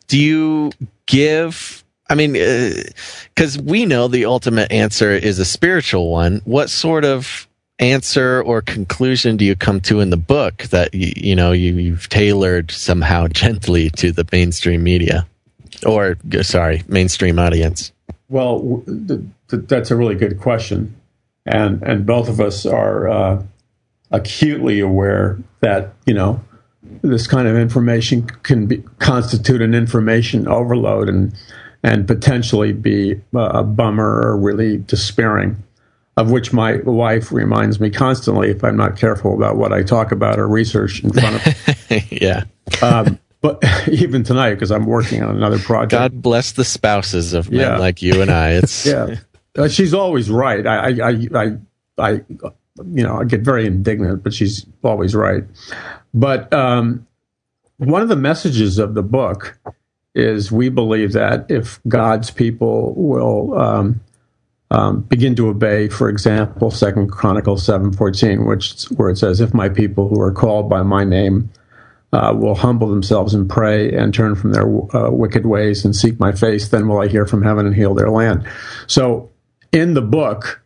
Do you give? I mean, because we know the ultimate answer is a spiritual one. What sort of answer or conclusion do you come to in the book that you, you know you, you've tailored somehow [laughs] gently to the mainstream media, or sorry, mainstream audience? Well, th- th- that's a really good question, and and both of us are uh, acutely aware that you know this kind of information can be, constitute an information overload and and potentially be a, bummer or really despairing. Of which my wife reminds me constantly if I'm not careful about what I talk about or research in front of. [laughs] yeah. um, but [laughs] even tonight, because I'm working on another project. God bless the spouses of men Yeah. like you and I. It's [laughs] yeah, Uh, she's always right. I, I, I, I, I, you know, I get very indignant, but she's always right. But um, one of the messages of the book is we believe that if God's people will um, um, begin to obey, for example, Second Chronicles seven fourteen, which where it says, "If my people who are called by my name." Uh, will humble themselves and pray and turn from their uh, wicked ways and seek my face, then will I hear from heaven and heal their land. So, in the book,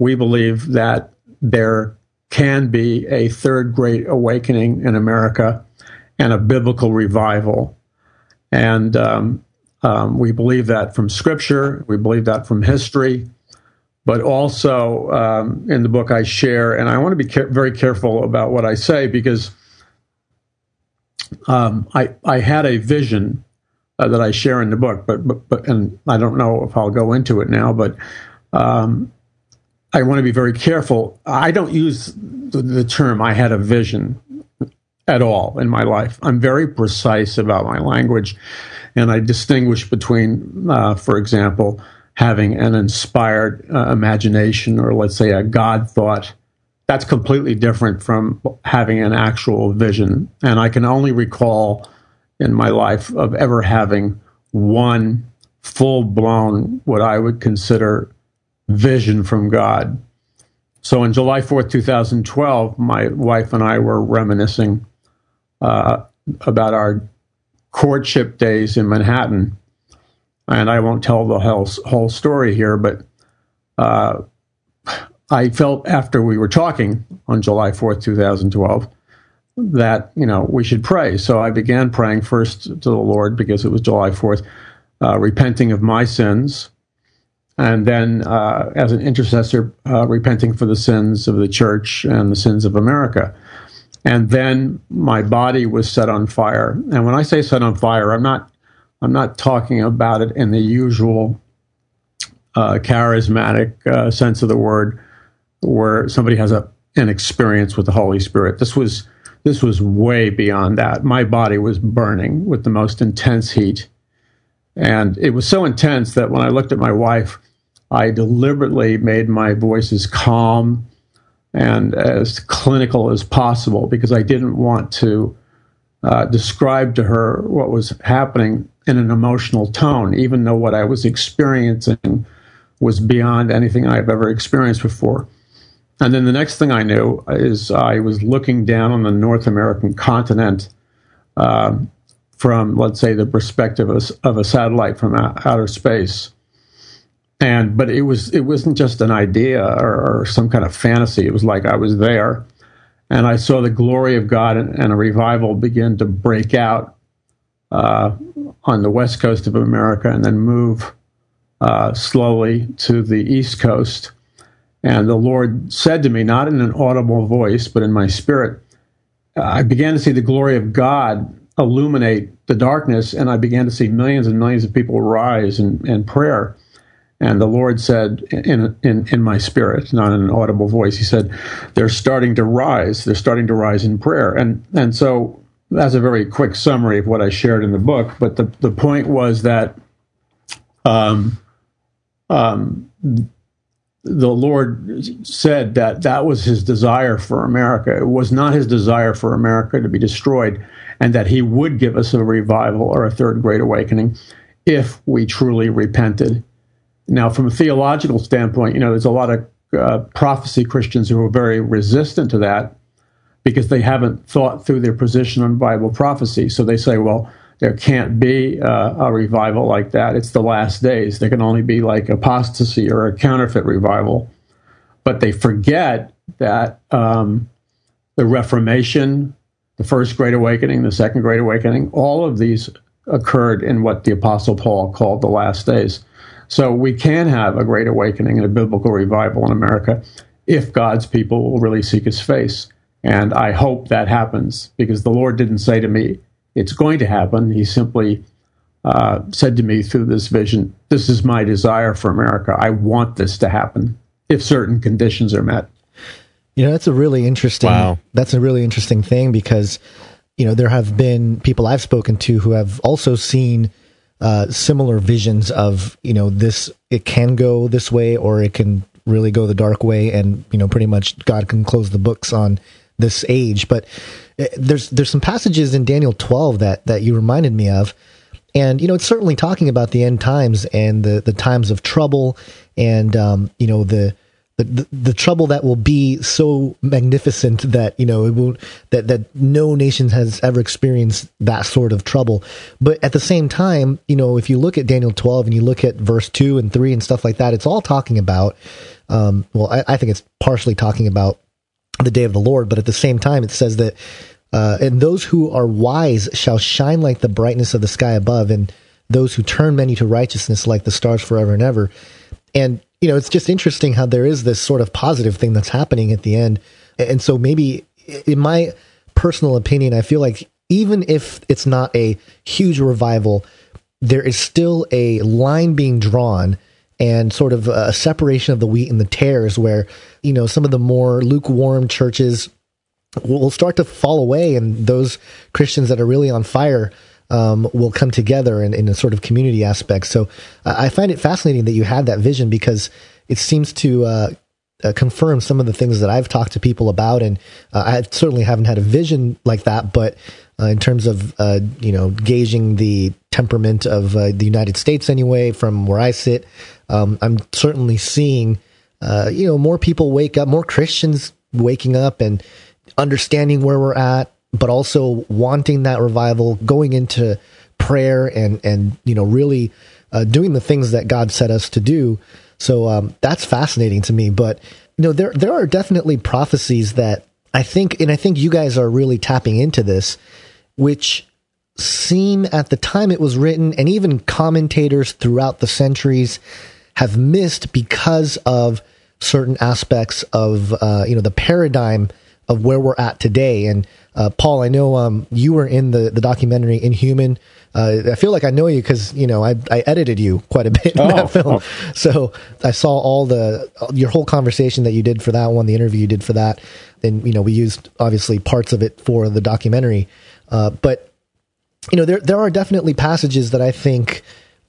we believe that there can be a third great awakening in America and a biblical revival. And um, um, we believe that from scripture, we believe that from history, but also um, in the book I share, and I want to be very careful about what I say because um, I, I had a vision uh, that I share in the book, but, but, but, and I don't know if I'll go into it now, but um, I want to be very careful. I don't use the, the term "I had a vision." At all in my life. I'm very precise about my language, and I distinguish between, uh, for example, having an inspired uh, imagination or let's say a God thought. That's completely different from having an actual vision. And I can only recall in my life of ever having one full blown, what I would consider vision from God. So on July 4th, 2012, my wife and I were reminiscing uh, about our courtship days in Manhattan. And I won't tell the whole, whole story here, but uh, I felt after we were talking on July 4th, 2012, that, you know, we should pray. So I began praying first to the Lord because it was July 4th, uh, repenting of my sins and then uh, as an intercessor, uh, repenting for the sins of the church and the sins of America. And then my body was set on fire. And when I say set on fire, I'm not I'm not talking about it in the usual uh, charismatic uh, sense of the word, where somebody has a an experience with the Holy Spirit. This was this was way beyond that. My body was burning with the most intense heat. And it was so intense that when I looked at my wife, I deliberately made my voice as calm and as clinical as possible because I didn't want to uh, describe to her what was happening in an emotional tone, even though what I was experiencing was beyond anything I've ever experienced before. And then the next thing I knew is I was looking down on the North American continent uh, from, let's say, the perspective of, of a satellite from outer space and but it was it wasn't just an idea or, or, some kind of fantasy. It was like i was there and i saw the glory of god and, and a revival begin to break out uh, on the west coast of america and then move uh, slowly to the east coast. And the lord said to me not in an audible voice but in my spirit i began to see the glory of god illuminate the darkness and i began to see millions and millions of people rise in, in prayer and the Lord said in, in, in my spirit, not in an audible voice, He said, they're starting to rise. They're starting to rise in prayer. And, and so that's a very quick summary of what I shared in the book. But the, the point was that um, um, the Lord said that that was his desire for America. It was not his desire for America to be destroyed, and that he would give us a revival or a third great awakening if we truly repented now, from a theological standpoint, you know, there's a lot of uh, prophecy Christians who are very resistant to that because they haven't thought through their position on Bible prophecy. So they say, well, there can't be uh, a revival like that. It's the last days. There can only be like apostasy or a counterfeit revival. But they forget that um, the Reformation, the First Great Awakening, the Second Great Awakening, all of these occurred in what the Apostle Paul called the last days. So we can have a great awakening and a biblical revival in America if God's people will really seek his face. And I hope that happens because the Lord didn't say to me, it's going to happen. He simply uh, said to me through this vision, This is my desire for America. I want this to happen if certain conditions are met. You know, that's a really interesting. Wow. That's a really interesting thing because, you know, there have been people I've spoken to who have also seen uh, similar visions of you know this it can go this way or it can really go the dark way and you know pretty much god can close the books on this age. But uh, there's there's some passages in daniel 12 that that you reminded me of. And you know it's certainly talking about the end times and the the times of trouble and um, you know the the, the, trouble that will be so magnificent that you know it will that that no nation has ever experienced that sort of trouble. But at the same time you know if you look at daniel 12 and you look at verse 2 and 3 and stuff like that it's all talking about um, well I, I think it's partially talking about the day of the lord but at the same time it says that uh, and those who are wise shall shine like the brightness of the sky above and those who turn many to righteousness like the stars forever and ever. And you know, it's just interesting how there is this sort of positive thing that's happening at the end. And so maybe in my personal opinion, I feel like even if it's not a huge revival, there is still a line being drawn and sort of a separation of the wheat and the tares where, you know, some of the more lukewarm churches will start to fall away, and those Christians that are really on fire um, will come together in, in, a sort of community aspect. So uh, I find it fascinating that you had that vision because it seems to uh, uh, confirm some of the things that I've talked to people about, and uh, I certainly haven't had a vision like that, but. Uh, in terms of you know gauging the temperament of the United States, anyway, from where I sit, um, I'm certainly seeing you know more people wake up, more Christians waking up and understanding where we're at, but also wanting that revival, going into prayer and and you know really uh, doing the things that God set us to do. So um, that's fascinating to me. But you know there there are definitely prophecies that I think, and I think you guys are really tapping into this, which seem at the time it was written, and even commentators throughout the centuries have missed because of certain aspects of uh, you know the paradigm of where we're at today. And uh, Paul, I know um, you were in the the documentary Inhuman. Uh, I feel like I know you because you know I, I edited you quite a bit in oh, that film, oh. so I saw all the your whole conversation that you did for that one, the interview you did for that, and you know we used obviously parts of it for the documentary, uh, but you know there there are definitely passages that I think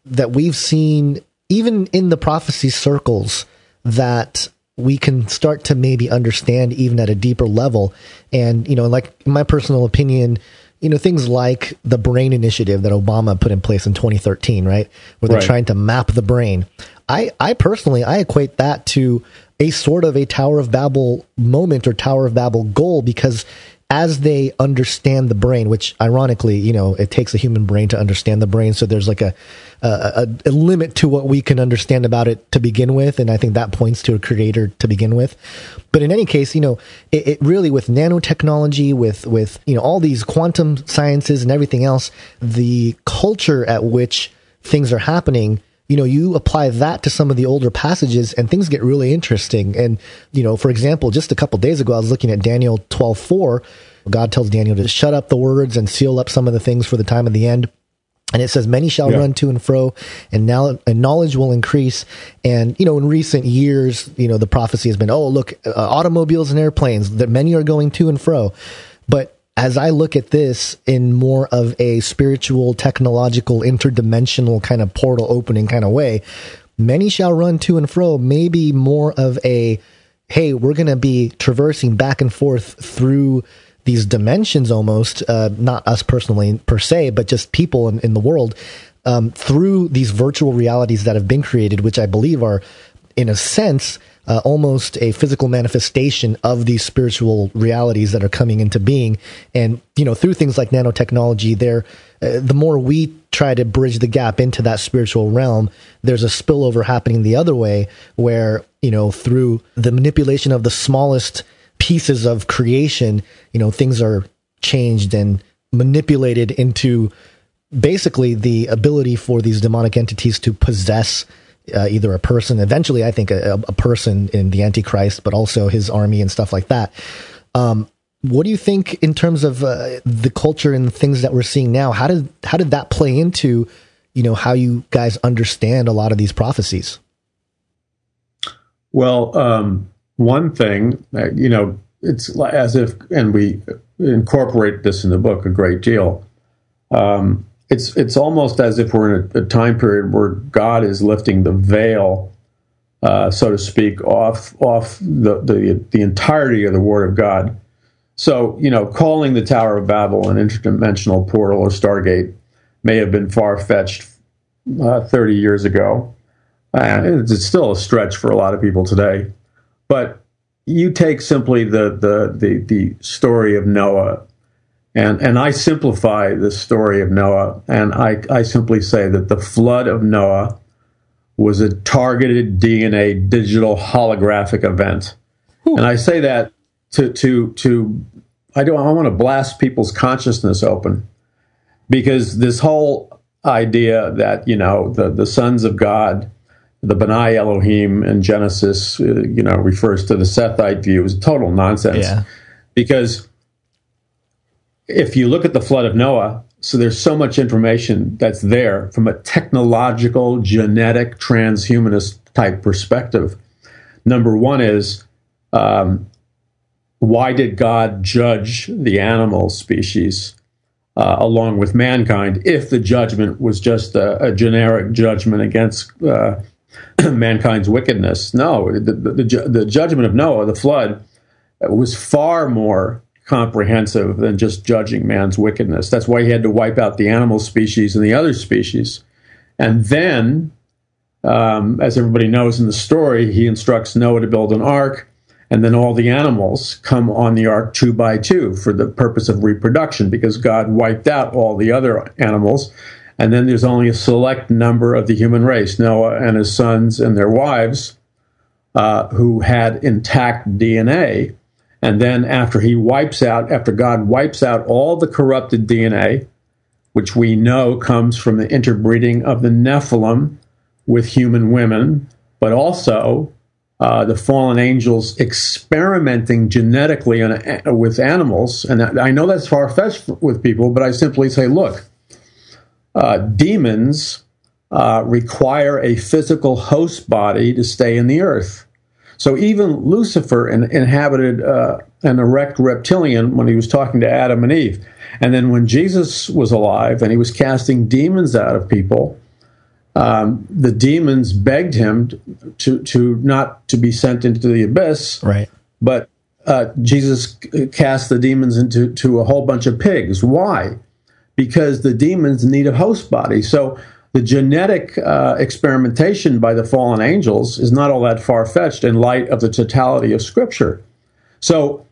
that we've seen even in the prophecy circles that we can start to maybe understand even at a deeper level. And, you know, like my personal opinion, you know, things like the brain initiative that Obama put in place in 2013, right? Where they're right. trying to map the brain. I, I personally, I equate that to a sort of a Tower of Babel moment or Tower of Babel goal because as they understand the brain, which ironically, you know, it takes a human brain to understand the brain. So there's like a, a, a, limit to what we can understand about it to begin with. And I think that points to a creator to begin with. But in any case, you know, it, it really with nanotechnology, with, with, you know, all these quantum sciences and everything else, the culture at which things are happening you know, you apply that to some of the older passages and things get really interesting. And, you know, for example, just a couple days ago, I was looking at Daniel 12, 4. God tells Daniel to shut up the words and seal up some of the things for the time of the end. And it says, many shall yeah. run to and fro and now and knowledge will increase. And, you know, in recent years, you know, the prophecy has been, oh, look, uh, automobiles and airplanes that many are going to and fro. But as I look at this in more of a spiritual, technological, interdimensional kind of portal opening kind of way, many shall run to and fro, maybe more of a, hey, we're going to be traversing back and forth through these dimensions almost, uh, not us personally per se, but just people in, in the world, um, through these virtual realities that have been created, which I believe are, in a sense, uh, almost a physical manifestation of these spiritual realities that are coming into being. And, you know, through things like nanotechnology, there, uh, the more we try to bridge the gap into that spiritual realm, there's a spillover happening the other way where, you know, through the manipulation of the smallest pieces of creation, you know, things are changed and manipulated into basically the ability for these demonic entities to possess uh, either a person, eventually, I think a, a, person in the Antichrist, but also his army and stuff like that. Um, what do you think in terms of uh, the culture and things that we're seeing now? How did how did that play into you know how you guys understand a lot of these prophecies? Well, um, one thing, uh, you know, it's as if, and we incorporate this in the book a great deal. Um, it's it's almost as if we're in a, a time period where God is lifting the veil, uh, so to speak, off off the, the the entirety of the Word of God. So you know, calling the Tower of Babel an interdimensional portal or Stargate may have been far fetched uh, 30 years ago. It's still a stretch for a lot of people today, but you take simply the the the, the story of Noah and, and I simplify the story of Noah, and I, I simply say that the flood of Noah was a targeted DNA digital holographic event. Ooh. And I say that to, to, to I, don't, I want to blast people's consciousness open because this whole idea that, you know, the, the sons of God, the Benai Elohim in Genesis, uh, you know, refers to the Sethite view is total nonsense. Yeah. Because if you look at the flood of Noah, so there's so much information that's there from a technological, genetic, transhumanist type perspective. Number one is um, why did God judge the animal species uh, along with mankind if the judgment was just a, a generic judgment against uh, [clears throat] mankind's wickedness? No, the, the, the, the judgment of Noah, the flood, was far more comprehensive than just judging man's wickedness. That's why he had to wipe out the animal species and the other species. And then, um, as everybody knows in the story, he instructs Noah to build an ark and then all the animals come on the ark two by two for the purpose of reproduction because God wiped out all the other animals. And then there's only a select number of the human race, Noah and his sons and their wives, uh, who had intact DNA. And then after he wipes out, after God wipes out all the corrupted DNA, which we know comes from the interbreeding of the Nephilim with human women, but also uh, the fallen angels experimenting genetically on, with animals. And I know that's far fetched with people, but I simply say, look, uh, demons uh, require a physical host body to stay in the earth. So even Lucifer in, inhabited uh, an erect reptilian when he was talking to Adam and Eve. And then when Jesus was alive and he was casting demons out of people, um, the demons begged him to to not to be sent into the abyss. Right. But uh, Jesus cast the demons into to a whole bunch of pigs. Why? Because the demons need a host body. So the genetic uh, experimentation by the fallen angels is not all that far fetched in light of the totality of Scripture. So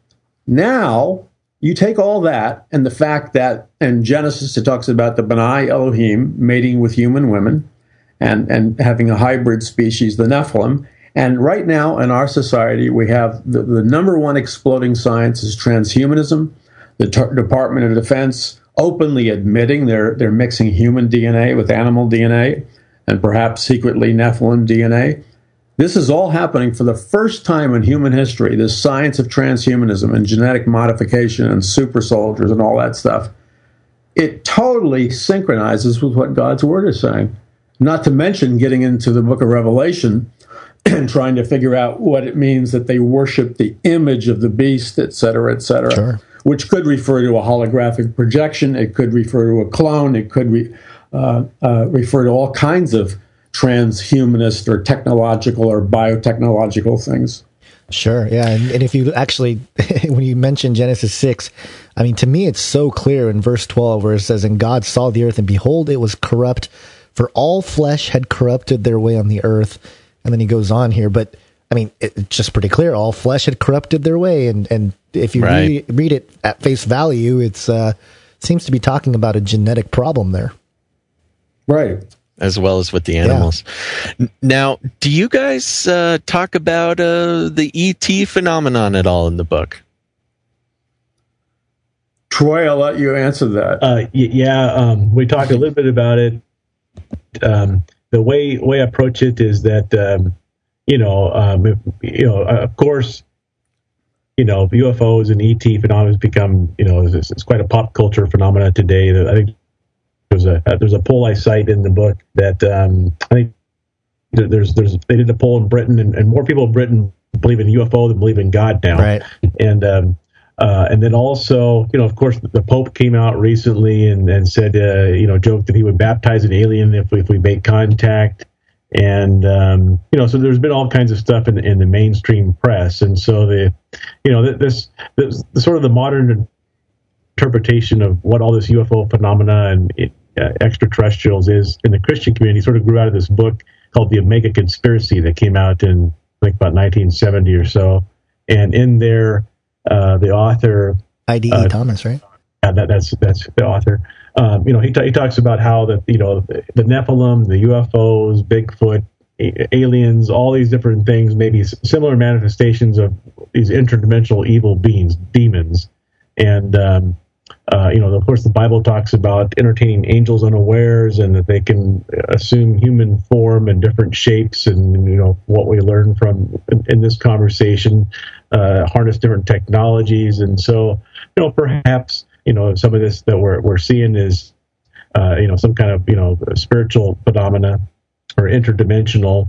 now you take all that and the fact that in Genesis it talks about the B'nai Elohim mating with human women and, and having a hybrid species, the Nephilim. And right now in our society, we have the, the number one exploding science is transhumanism. The Department of Defense openly admitting they're, they're mixing human DNA with animal DNA and perhaps secretly Nephilim DNA. This is all happening for the first time in human history. This science of transhumanism and genetic modification and super soldiers and all that stuff. It totally synchronizes with what God's word is saying. Not to mention getting into the book of Revelation [clears throat] and trying to figure out what it means that they worship the image of the beast, et cetera, et cetera. Sure. Which could refer to a holographic projection. It could refer to a clone. It could re, uh, uh, refer to all kinds of transhumanist or technological or biotechnological things. Sure, yeah, and, and if you actually, [laughs] when you mention Genesis six, I mean, to me, it's so clear in verse twelve where it says, "And God saw the earth, and behold, it was corrupt, for all flesh had corrupted their way on the earth." And then he goes on here, but I mean, it's just pretty clear. All flesh had corrupted their way, and and if you Right. read, read it at face value, it's uh, seems to be talking about a genetic problem there. Right. as well as with the animals. N- Now, do you guys uh, talk about uh, the ET phenomenon at all in the book? Troy, I'll let you answer that. Uh, y- yeah, um, we talked a little bit about it. Um, the way way I approach it is that um, you know, um, if, you know, uh, of course, you know, UFOs and ET phenomena has become you know it's, it's quite a pop culture phenomena today. I think there's a uh, there's a poll I cite in the book that um, I think there's there's they did a poll in Britain and, and more people in Britain believe in UFO than believe in God now Right. and um, uh, and then also, you know, of course, the Pope came out recently and, and said, uh, you know, joked that he would baptize an alien if we, if we make contact. And, um, you know, so there's been all kinds of stuff in, in the mainstream press. And so the, you know, this, this the sort of the modern interpretation of what all this UFO phenomena and it, uh, extraterrestrials is in the Christian community sort of grew out of this book called The Omega Conspiracy that came out in, I think, about 1970 or so. And in there, uh, the author IDE Uh, Thomas, right? yeah, that, that's that's the author. Um, you know, he, ta- he talks about how the you know the, Nephilim, the UFOs, Bigfoot, a- aliens, all these different things, maybe similar manifestations of these interdimensional evil beings, demons, and um, uh, you know, of course, the Bible talks about entertaining angels unawares, and that they can assume human form and different shapes, and you know what we learn from in, in this conversation, uh, harness different technologies, and so you know perhaps you know some of this that we're we're seeing is uh, you know some kind of you know spiritual phenomena are interdimensional,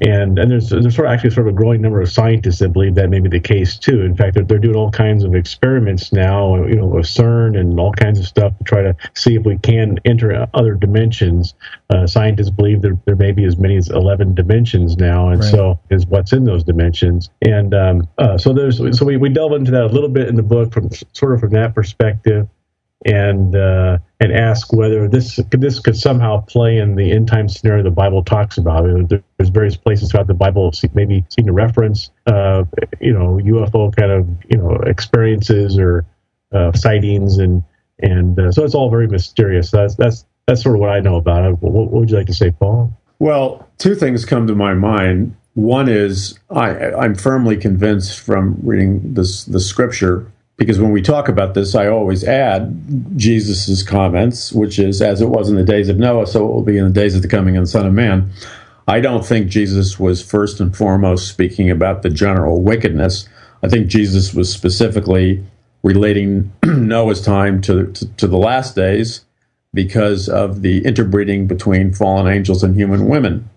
and and there's there's sort of actually sort of a growing number of scientists that believe that may be the case too. In fact, they're, they're doing all kinds of experiments now, you know, with CERN and all kinds of stuff to try to see if we can enter other dimensions. Uh, scientists believe there there may be as many as 11 dimensions now, and Right. so is what's in those dimensions. And um, uh, so there's so we, we delve into that a little bit in the book from sort of from that perspective and uh, and ask whether this could this could somehow play in the end time scenario the Bible talks about. There's various places throughout the Bible maybe seen a reference uh, you know UFO kind of you know experiences or uh, sightings and and uh, so it's all very mysterious. That's that's that's sort of what I know about it. What, what would you like to say, Paul? Well, two things come to my mind. One is I, I'm firmly convinced from reading this the scripture because when we talk about this, I always add Jesus' comments, which is as it was in the days of Noah, so it will be in the days of the coming of the Son of Man. I don't think Jesus was first and foremost speaking about the general wickedness. I think Jesus was specifically relating [clears throat] Noah's time to, to, to the last days because of the interbreeding between fallen angels and human women.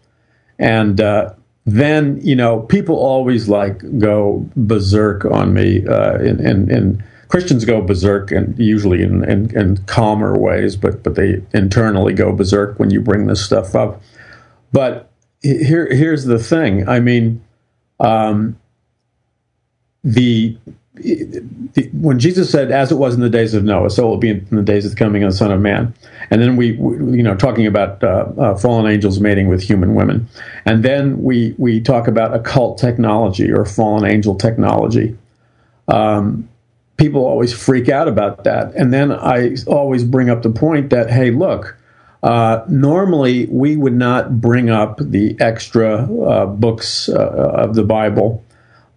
And uh, then, you know, people always like go berserk on me, uh, and, and, and Christians go berserk, and usually in, in, in calmer ways, but but they internally go berserk when you bring this stuff up. But here, here's the thing. I mean, um, the, the when Jesus said, "As it was in the days of Noah, so it will be in the days of the coming of the Son of Man," and then we, we you know, talking about uh, uh, fallen angels mating with human women, and then we we talk about occult technology or fallen angel technology. Um, people always freak out about that, and then I always bring up the point that, hey, look. Uh, normally, we would not bring up the extra uh, books uh, of the Bible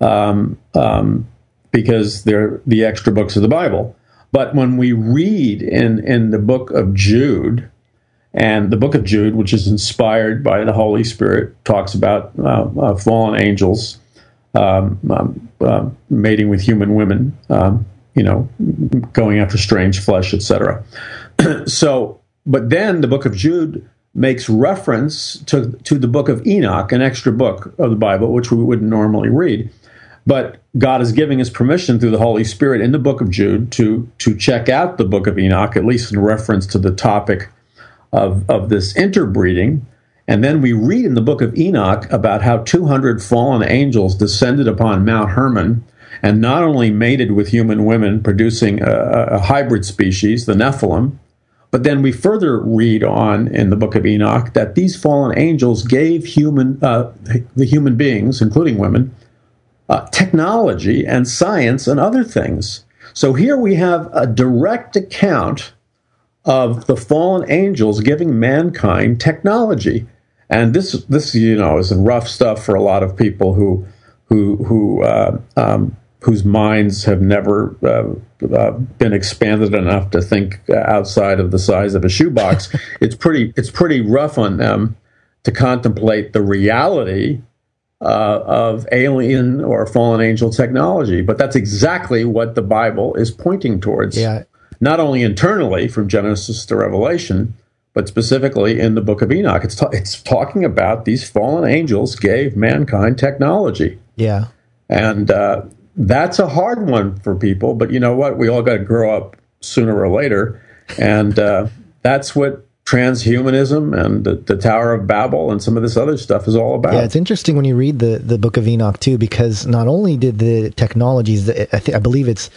um, um, because they're the extra books of the Bible. But when we read in, in the book of Jude, and the book of Jude, which is inspired by the Holy Spirit, talks about uh, uh, fallen angels um, um, uh, mating with human women, um, you know, going after strange flesh, etc. [clears throat] so, but then the book of Jude makes reference to, to the book of Enoch, an extra book of the Bible, which we wouldn't normally read. But God is giving us permission through the Holy Spirit in the book of Jude to, to check out the book of Enoch, at least in reference to the topic of, of this interbreeding. And then we read in the book of Enoch about how 200 fallen angels descended upon Mount Hermon and not only mated with human women, producing a, a hybrid species, the Nephilim, but then we further read on in the book of Enoch that these fallen angels gave human, uh, the human beings, including women, uh, technology and science and other things. So here we have a direct account of the fallen angels giving mankind technology, and this, this you know, is rough stuff for a lot of people who, who, who, uh, um, whose minds have never uh, uh, been expanded enough to think outside of the size of a shoebox. [laughs] it's pretty, it's pretty rough on them to contemplate the reality uh, of alien or fallen angel technology. But that's exactly what the Bible is pointing towards. Yeah. Not only internally from Genesis to Revelation, but specifically in the book of Enoch. It's, ta- it's talking about these fallen angels gave mankind technology. Yeah. And uh, that's a hard one for people. But you know what? We all got to grow up sooner or later. And uh, that's what transhumanism and the, the Tower of Babel and some of this other stuff is all about. Yeah, it's interesting when you read the, the book of Enoch too, because not only did the technologies, that I, th- I believe it's,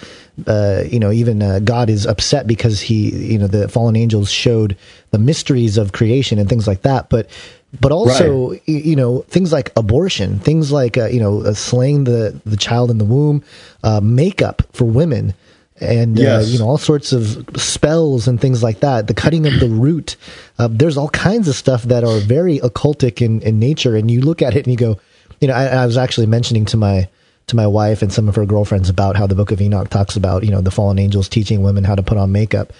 uh, you know, even uh, God is upset because he, you know, the fallen angels showed the mysteries of creation and things like that, but but also Right. you know things like abortion, things like uh, you know uh, slaying the the child in the womb, uh, makeup for women. And uh, you know all sorts of spells and things like that. The cutting of the [clears throat] root. Uh, there's all kinds of stuff that are very occultic in, in nature, and you look at it and you go, you know, I, I was actually mentioning to my to my wife and some of her girlfriends about how the Book of Enoch talks about you know the fallen angels teaching women how to put on makeup,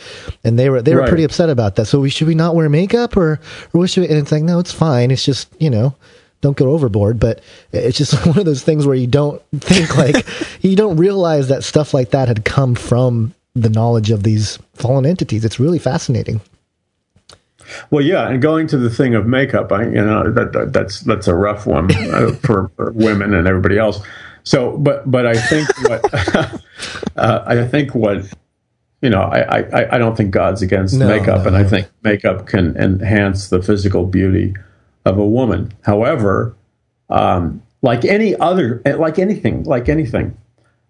and they were they were Right. pretty upset about that. So we should we not wear makeup or or what should we? And it's like no, it's fine. It's just you know don't go overboard. But it's just [laughs] one of those things where you don't [laughs] think like [laughs] you don't realize that stuff like that had come from the knowledge of these fallen entities. It's really fascinating. Well, yeah, and going to the thing of makeup, I you know that, that that's that's a rough one uh, for, for, women and everybody else. So, but but I think what uh, I think what you know, I, I I don't think God's against no, makeup, no, and no. I think makeup can enhance the physical beauty of a woman. However, um, like any other, like anything, like anything,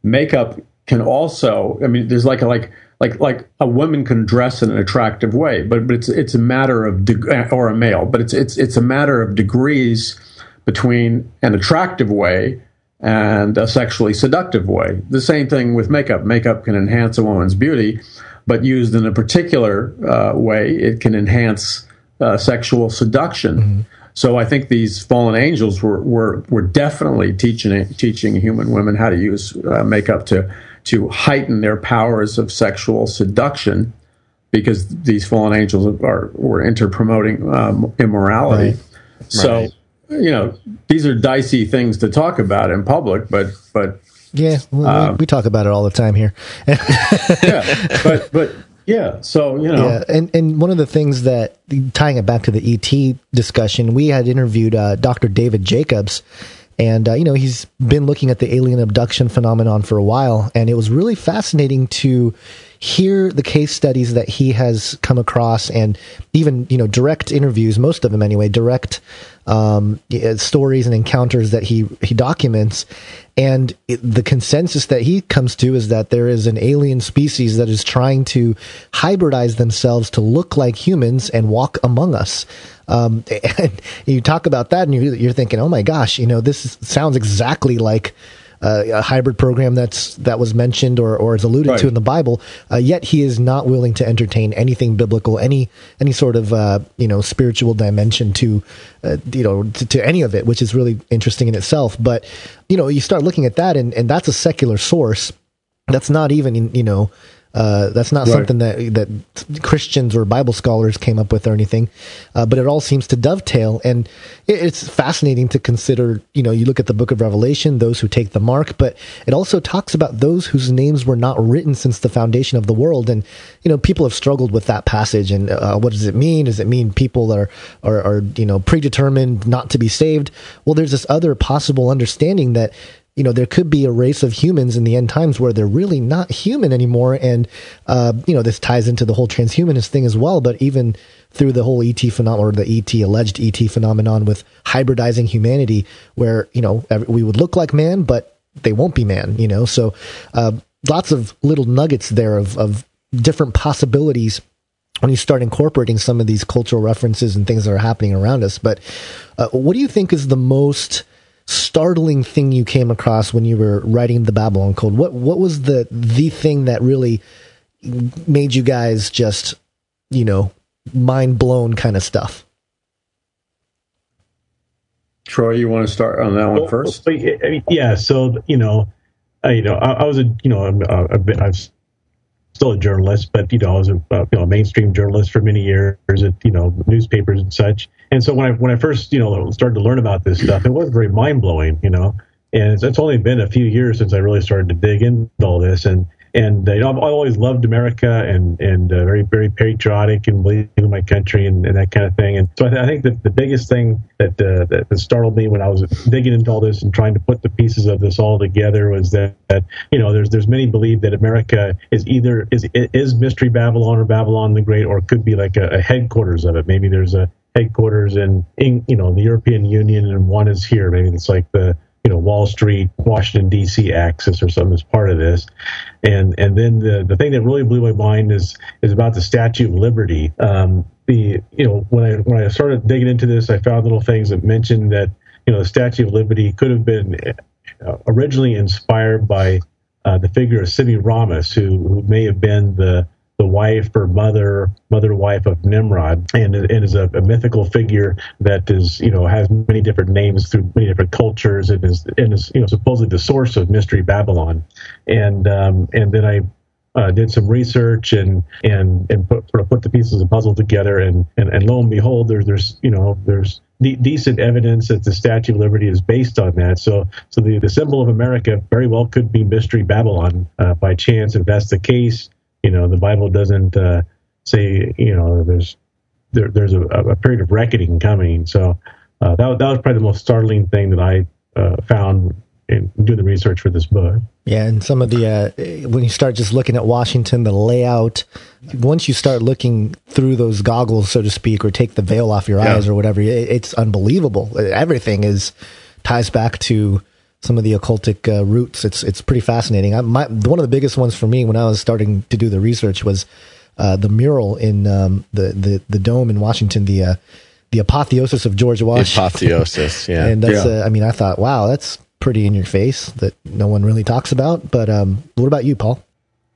makeup can also. I mean, there's like a like like like a woman can dress in an attractive way, but but it's it's a matter of de- or a male, but it's it's it's a matter of degrees between an attractive way and a sexually seductive way. The same thing with makeup. Makeup can enhance a woman's beauty, but used in a particular uh, way, it can enhance uh, sexual seduction. So I think these fallen angels were were, were definitely teaching teaching human women how to use uh, makeup to to heighten their powers of sexual seduction because these fallen angels are were into promoting um, immorality. Right. So, right. you know, these are dicey things to talk about in public, but but yeah, well, um, we, we, talk about it all the time here. [laughs] yeah, but but yeah, so you know, yeah, and and one of the things that tying it back to the ET discussion, we had interviewed uh, Dr. David Jacobs and, uh, you know, he's been looking at the alien abduction phenomenon for a while. And it was really fascinating to hear the case studies that he has come across and even, you know, direct interviews, most of them anyway, direct um, stories and encounters that he, he documents. And it, the consensus that he comes to is that there is an alien species that is trying to hybridize themselves to look like humans and walk among us. Um, [laughs] and you talk about that, and you're, you're thinking, oh my gosh, you know, this is, sounds exactly like. Uh, a hybrid program that's that was mentioned or, or is alluded right. to in the Bible. Uh, yet he is not willing to entertain anything biblical, any any sort of uh, you know spiritual dimension to uh, you know to, to, any of it, which is really interesting in itself. But you know, you start looking at that, and and that's a secular source. That's not even you know uh, that's not right. something that that Christians or Bible scholars came up with or anything, uh, but it all seems to dovetail, and it, it's fascinating to consider. You know, you look at the Book of Revelation, those who take the mark, but it also talks about those whose names were not written since the foundation of the world, and you know, people have struggled with that passage, and uh, what does it mean? Does it mean people are, are are you know predetermined not to be saved? Well, there's this other possible understanding that you know, there could be a race of humans in the end times where they're really not human anymore. And, uh, you know, this ties into the whole transhumanist thing as well. But even through the whole ET phenomenon or the ET alleged ET phenomenon with hybridizing humanity, where, you know, we would look like man, but they won't be man, you know? So, uh, lots of little nuggets there of, of different possibilities when you start incorporating some of these cultural references and things that are happening around us. But, uh, what do you think is the most, startling thing you came across when you were writing the Babylon Code? What what was the the thing that really made you guys just you know mind blown kind of stuff? Troy, you want to start on that one first? Yeah. So you know, I, you know, I, I was a you know a, a bit, I've still a journalist, but you know, I was a uh, you know a mainstream journalist for many years at you know newspapers and such. And so when I when I first you know started to learn about this stuff, it was very mind blowing, you know. And it's, it's only been a few years since I really started to dig into all this, and and uh, you know, I've, always loved America and and uh, very very patriotic and believe in my country and, and that kind of thing. And so I, th- I think that the biggest thing that, uh, that, that startled me when I was digging into all this and trying to put the pieces of this all together was that, that you know there's there's many believe that America is either is is Mystery Babylon or Babylon the Great or could be like a, a headquarters of it. Maybe there's a headquarters in, in you know the European Union and one is here. Maybe it's like the you know Wall Street, Washington D.C. axis or something as part of this. And and then the the thing that really blew my mind is is about the Statue of Liberty. Um, the you know when I when I started digging into this, I found little things that mentioned that you know the Statue of Liberty could have been uh, originally inspired by uh, the figure of Semiramis, who, who may have been the the wife or mother, mother wife of Nimrod, and, and is a, a, mythical figure that is, you know, has many different names through many different cultures, and is and is you know supposedly the source of mystery Babylon, and um, and then I uh, did some research and and and put put the pieces of the puzzle together, and and, and lo and behold, there's there's you know there's de- decent evidence that the Statue of Liberty is based on that. So so the the symbol of America very well could be mystery Babylon uh, by chance if that's the case. You know, the Bible doesn't uh, say, you know, there's there, there's a, a period of reckoning coming. So uh, that that was probably the most startling thing that I uh, found in doing the research for this book. Yeah, and some of the uh, when you start just looking at Washington, the layout. Once you start looking through those goggles, so to speak, or take the veil off your Yeah. eyes or whatever, it, it's unbelievable. Everything is ties back to some of the occultic uh, roots. It's it's pretty fascinating. I, my, one of the biggest ones for me when I was starting to do the research was uh, the mural in um, the, the the dome in Washington. The uh, the apotheosis of George Washington. Apotheosis. [laughs] Yeah. And that's, Yeah. uh, I mean, I thought, wow, that's pretty in your face that no one really talks about. But um, what about you, Paul?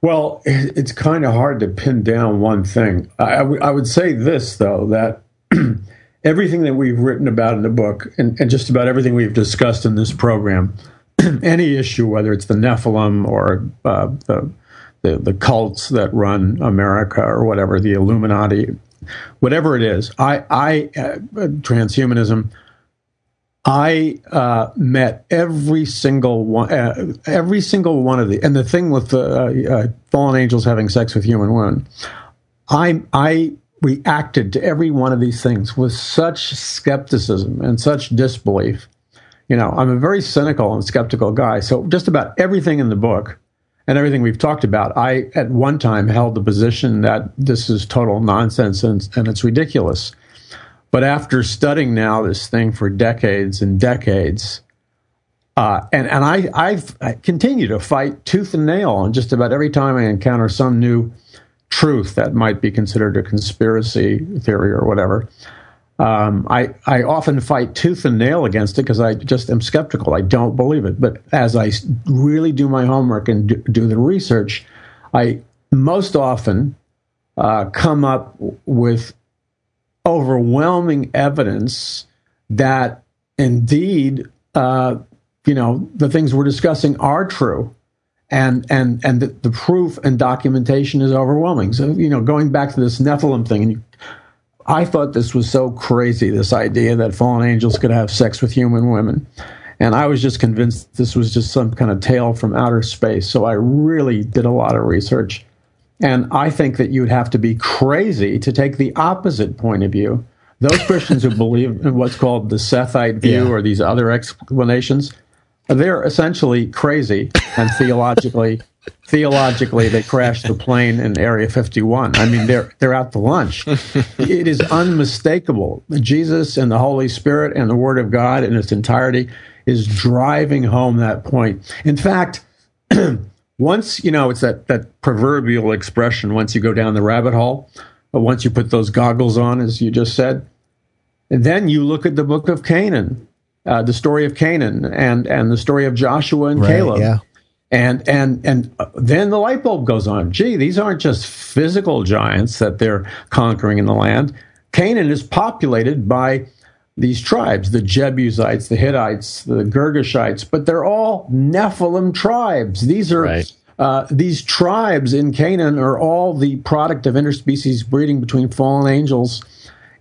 Well, it's kind of hard to pin down one thing. I, I I would say this, though, that [clears throat] everything that we've written about in the book and, and just about everything we've discussed in this program, [clears throat] any issue, whether it's the Nephilim or uh, the, the, the cults that run America or whatever, the Illuminati, whatever it is, I, I uh, transhumanism, I uh, met every single one, uh, every single one of the, and the thing with the uh, uh, fallen angels having sex with human women, I I reacted to every one of these things with such skepticism and such disbelief. You know, I'm a very cynical and skeptical guy, so just about everything in the book and everything we've talked about, I at one time held the position that this is total nonsense and, and it's ridiculous. But after studying now this thing for decades and decades, uh, and and I I've, I continue to fight tooth and nail on just about every time I encounter some new truth that might be considered a conspiracy theory or whatever. Um, I I often fight tooth and nail against it because I just am skeptical. I don't believe it. But as I really do my homework and do, do the research, I most often uh, come up with overwhelming evidence that indeed, uh, you know, the things we're discussing are true. And and and the, the proof and documentation is overwhelming. So you know, going back to this Nephilim thing, and you, I thought this was so crazy. This idea that fallen angels could have sex with human women, and I was just convinced this was just some kind of tale from outer space. So I really did a lot of research, and I think that you'd have to be crazy to take the opposite point of view. Those Christians who [laughs] believe in what's called the Sethite view Yeah. or these other explanations, they're essentially crazy and theologically [laughs] theologically they crashed the plane in area 51 i mean they're they're out to lunch. It is unmistakable. Jesus and the holy spirit and the word of god in its entirety is driving home that point. In fact [clears throat] once you know it's that that proverbial expression once you go down the rabbit hole but once you put those goggles on as you just said and then you look at the book of canaan uh, the story of canaan and and the story of joshua and Right, caleb yeah. and and and uh, then the light bulb goes on. Gee, these aren't just physical giants that they're conquering in the land. Canaan is populated by these tribes: the Jebusites, the Hittites, the Girgashites, but they're all Nephilim tribes. These are Right. uh, these tribes in Canaan are all the product of interspecies breeding between fallen angels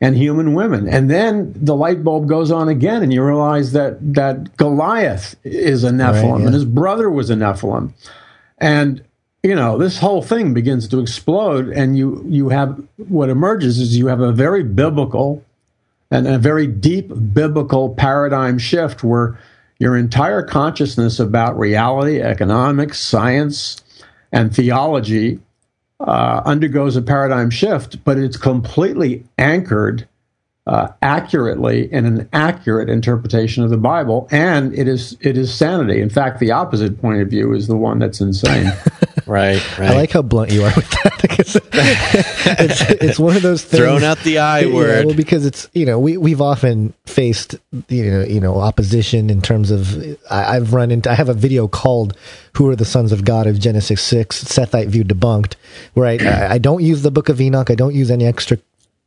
and human women. And then the light bulb goes on again, and you realize that that Goliath is a Nephilim, Right, yeah. and his brother was a Nephilim, and you know this whole thing begins to explode, and you you have what emerges is you have a very biblical and a very deep biblical paradigm shift where your entire consciousness about reality, economics, science, and theology uh, undergoes a paradigm shift, but it's completely anchored uh, accurately in an accurate interpretation of the Bible, and it is it is sanity. In fact, the opposite point of view is the one that's insane. [laughs] Right. Right. I like how blunt you are with that because [laughs] it's, it's one of those things. Thrown out the I word. well, because it's you know we we've often faced you know you know opposition in terms of I, I've run into I have a video called "Who Are the Sons of God" of Genesis six Sethite view debunked, where I I, I don't use the Book of Enoch, I don't use any extra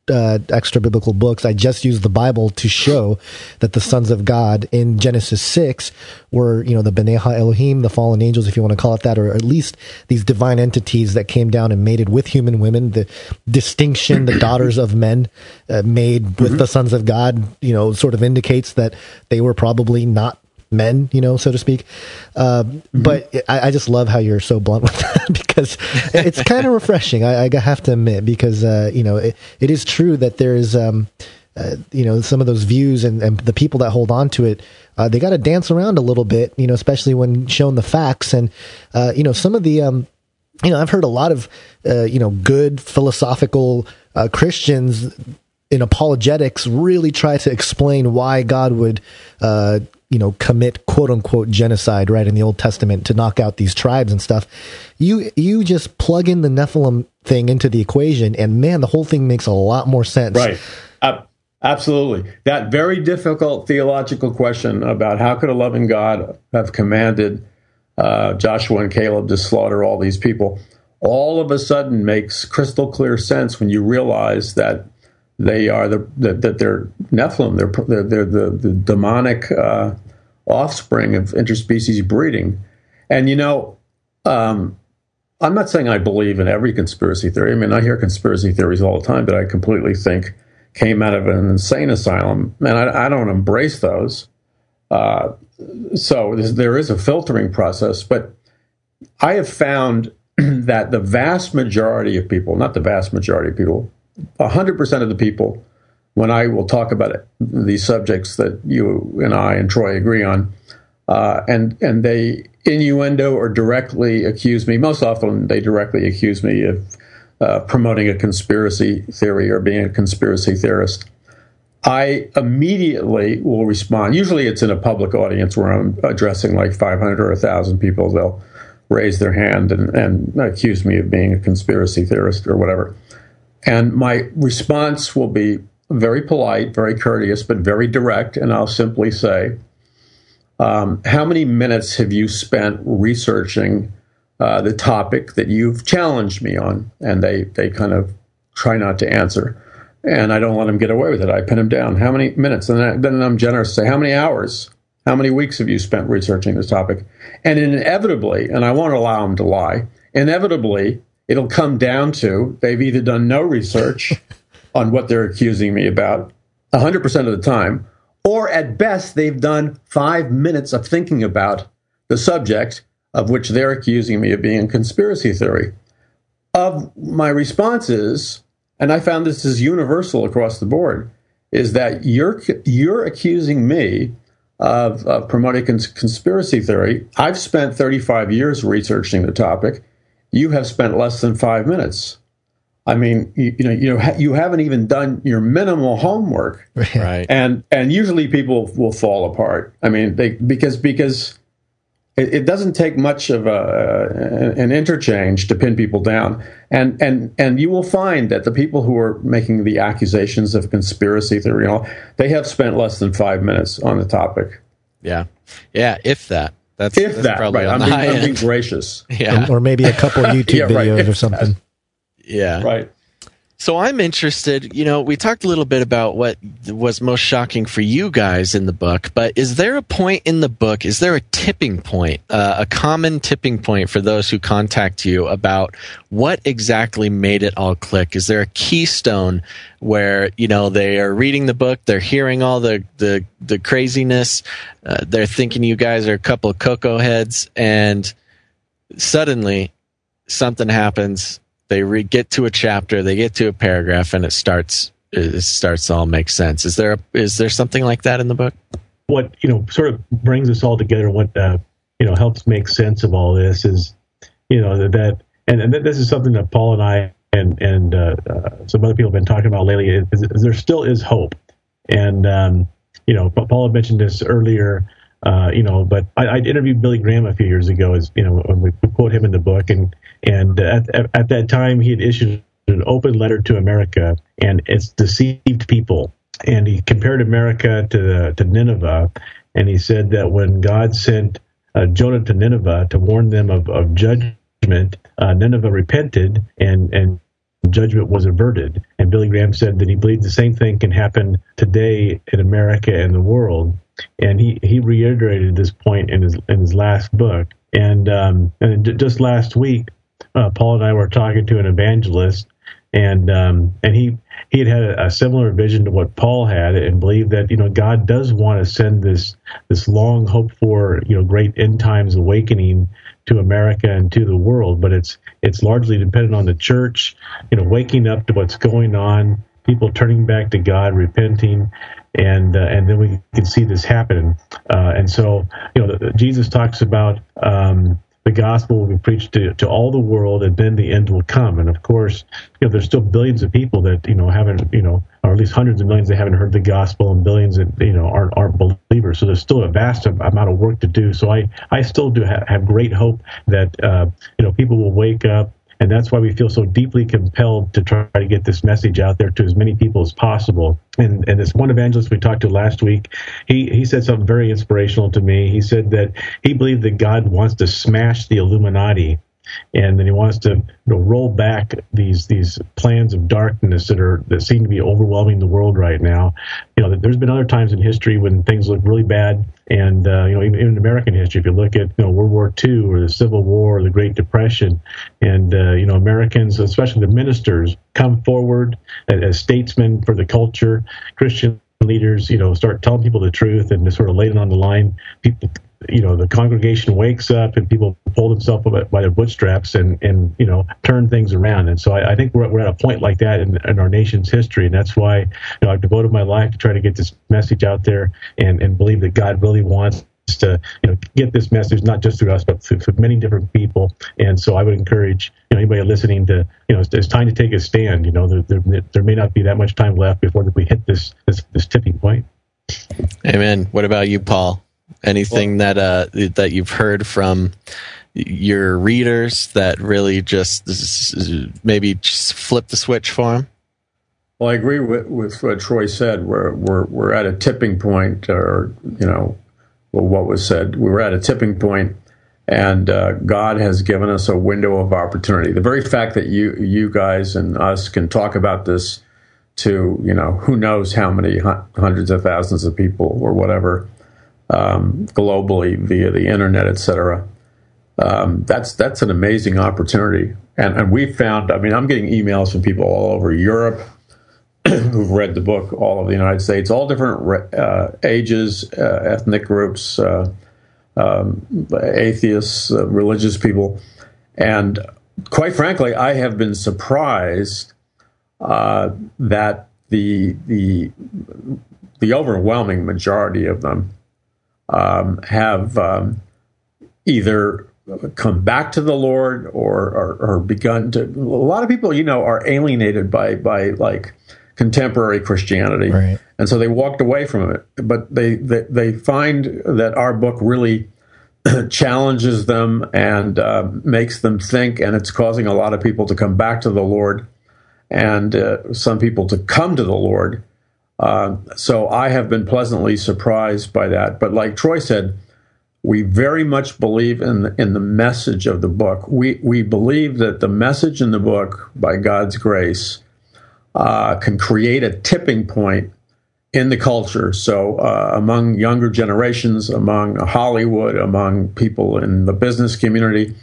uh, extra biblical books. I just use the Bible to show that the sons of God in Genesis 6 were, you know, the B'nai Elohim, the fallen angels, if you want to call it that, or at least these divine entities that came down and mated with human women. The distinction, the daughters of men uh, made with the sons of God, you know, sort of indicates that they were probably not men, you know, so to speak. Uh, Mm-hmm. But I, I just love how you're so blunt with that [laughs] because it's kind of refreshing. I, I have to admit because uh, you know it, it is true that there is. Um, uh, you know some of those views and, and the people that hold on to it uh, they got to dance around a little bit you know especially when shown the facts and uh, you know some of the um, you know i've heard a lot of uh, you know good philosophical uh, christians in apologetics really try to explain why god would uh, you know commit quote unquote genocide right in the old testament to knock out these tribes and stuff you you just plug in the nephilim thing into the equation and man the whole thing makes a lot more sense Right. Uh, absolutely. That very difficult theological question about how could a loving God have commanded uh, Joshua and Caleb to slaughter all these people all of a sudden makes crystal clear sense when you realize that they are the that, that they're Nephilim. They're they're, they're the, the demonic uh, offspring of interspecies breeding. And you know, um, I'm not saying I believe in every conspiracy theory. I mean, I hear conspiracy theories all the time that I completely think came out of an insane asylum, and I, I don't embrace those. Uh, so there is a filtering process, but I have found [clears throat] that the vast majority of people, not the vast majority of people, 100% of the people, when I will talk about it, these subjects that you and I and Troy agree on, uh, and and they innuendo or directly accuse me. Most often, they directly accuse me of uh, promoting a conspiracy theory or being a conspiracy theorist. I immediately will respond. Usually, it's in a public audience where I'm addressing like 500 or 1,000 people. They'll raise their hand and, and accuse me of being a conspiracy theorist or whatever. And my response will be very polite, very courteous, but very direct. And I'll simply say, um, How many minutes have you spent researching uh, the topic that you've challenged me on? And they, they kind of try not to answer. And I don't let them get away with it. I pin them down. How many minutes? And then, then I'm generous to say, How many hours? How many weeks have you spent researching this topic? And inevitably, and I won't allow them to lie, inevitably, it'll come down to they've either done no research [laughs] on what they're accusing me about 100% of the time, or at best, they've done five minutes of thinking about the subject of which they're accusing me of being a conspiracy theory. Of my responses, and I found this is universal across the board, is that you're you're accusing me of, of promoting cons- conspiracy theory. I've spent 35 years researching the topic. You have spent less than five minutes. I mean, you, you know, you know, you haven't even done your minimal homework, Right. and and usually people will fall apart. I mean, they because because it, it doesn't take much of a, an interchange to pin people down, and and and you will find that the people who are making the accusations of conspiracy theory, and all, they have spent less than five minutes on the topic, Yeah. Yeah. If that. That's, if that's that. probably Right, I'm being, I'm being gracious. [laughs] Yeah. or maybe a couple [laughs] YouTube Yeah, right. videos or something. Yeah. Right. So I'm interested, you know, we talked a little bit about what was most shocking for you guys in the book, but is there a point in the book, is there a tipping point, uh, a common tipping point for those who contact you about what exactly made it all click? Is there a keystone where, you know, they are reading the book, they're hearing all the, the, the craziness, uh, they're thinking you guys are a couple of cocoa heads and suddenly something happens they re- get to a chapter they get to a paragraph and it starts it starts to all make sense. Is there a, is there something like that in the book? What you know sort of brings us all together what uh, you know helps make sense of all this is you know that, that and, and this is something that paul and i and and uh, uh, some other people have been talking about lately is, is there still is hope. And um, you know paul had mentioned this earlier uh, you know but I, I interviewed billy graham a few years ago as you know when we quote him in the book and and at, at, at that time he had issued an open letter to america and it's deceived people and he compared America to to Nineveh, and he said that when God sent uh, Jonah to Nineveh to warn them of, of judgment, uh, Nineveh repented and and judgment was averted. And Billy Graham said that he believes the same thing can happen today in America and the world. And he, he reiterated this point in his in his last book. And um, and just last week, uh, Paul and I were talking to an evangelist, and um, and he he had had a, a, similar vision to what Paul had, and believed that you know God does want to send this this long hoped for you know great end times awakening to America and to the world, but it's it's largely dependent on the church, you know, waking up to what's going on, people turning back to God, repenting, and uh, and then we can see this happen. Uh, and so, you know, Jesus talks about. Um, the gospel will be preached to, to all the world and then the end will come and of course you know there's still billions of people that you know haven't you know or at least hundreds of millions that haven't heard the gospel and billions that you know aren't aren't believers so there's still a vast amount of work to do so i i still do have, have great hope that uh, you know people will wake up and that's why we feel so deeply compelled to try to get this message out there to as many people as possible. And, and this one evangelist we talked to last week, he, he said something very inspirational to me. He said that he believed that God wants to smash the Illuminati and then he wants to you know, roll back these these plans of darkness that are that seem to be overwhelming the world right now. You know, there's been other times in history when things look really bad, and uh, you know, even, in American history, if you look at you know World War II or the Civil War or the Great Depression, and uh, you know, Americans, especially the ministers, come forward as, as statesmen for the culture, Christian leaders, you know, start telling people the truth and sort of lay it on the line. People you know the congregation wakes up and people pull themselves up by their bootstraps and and you know turn things around. And so I, I think we're, we're at a point like that in, in, our nation's history. And that's why you know I've devoted my life to try to get this message out there and and believe that God really wants to you know get this message not just through us but through, through many different people. And so I would encourage you know anybody listening to you know it's, it's time to take a stand. You know there, there, there may not be that much time left before we hit this this, this tipping point. Amen. What about you, Paul? Anything well, that uh, that you've heard from your readers that really just maybe just flip the switch for them? Well, I agree with, with what Troy said. We're we're we're at a tipping point, or you know, well, what was said. We're at a tipping point, and uh, God has given us a window of opportunity. The very fact that you you guys and us can talk about this to you know who knows how many hundreds of thousands of people or whatever um, globally via the internet, etc. Um, that's that's an amazing opportunity, and and we found. I mean, I'm getting emails from people all over Europe [clears throat] who've read the book, all of the United States, all different uh, ages, uh, ethnic groups, uh, um, atheists, uh, religious people, and quite frankly, I have been surprised uh, that the the the overwhelming majority of them um, have um, either come back to the Lord or, or, or begun to. A lot of people, you know, are alienated by by like contemporary Christianity, right. and so they walked away from it. But they they, they find that our book really [clears throat] challenges them and uh, makes them think, and it's causing a lot of people to come back to the Lord, and uh, some people to come to the Lord uh, so I have been pleasantly surprised by that. But like Troy said, we very much believe in the, in the message of the book. We we believe that the message in the book, by God's grace, uh, can create a tipping point in the culture. So uh, among younger generations, among Hollywood, among people in the business community.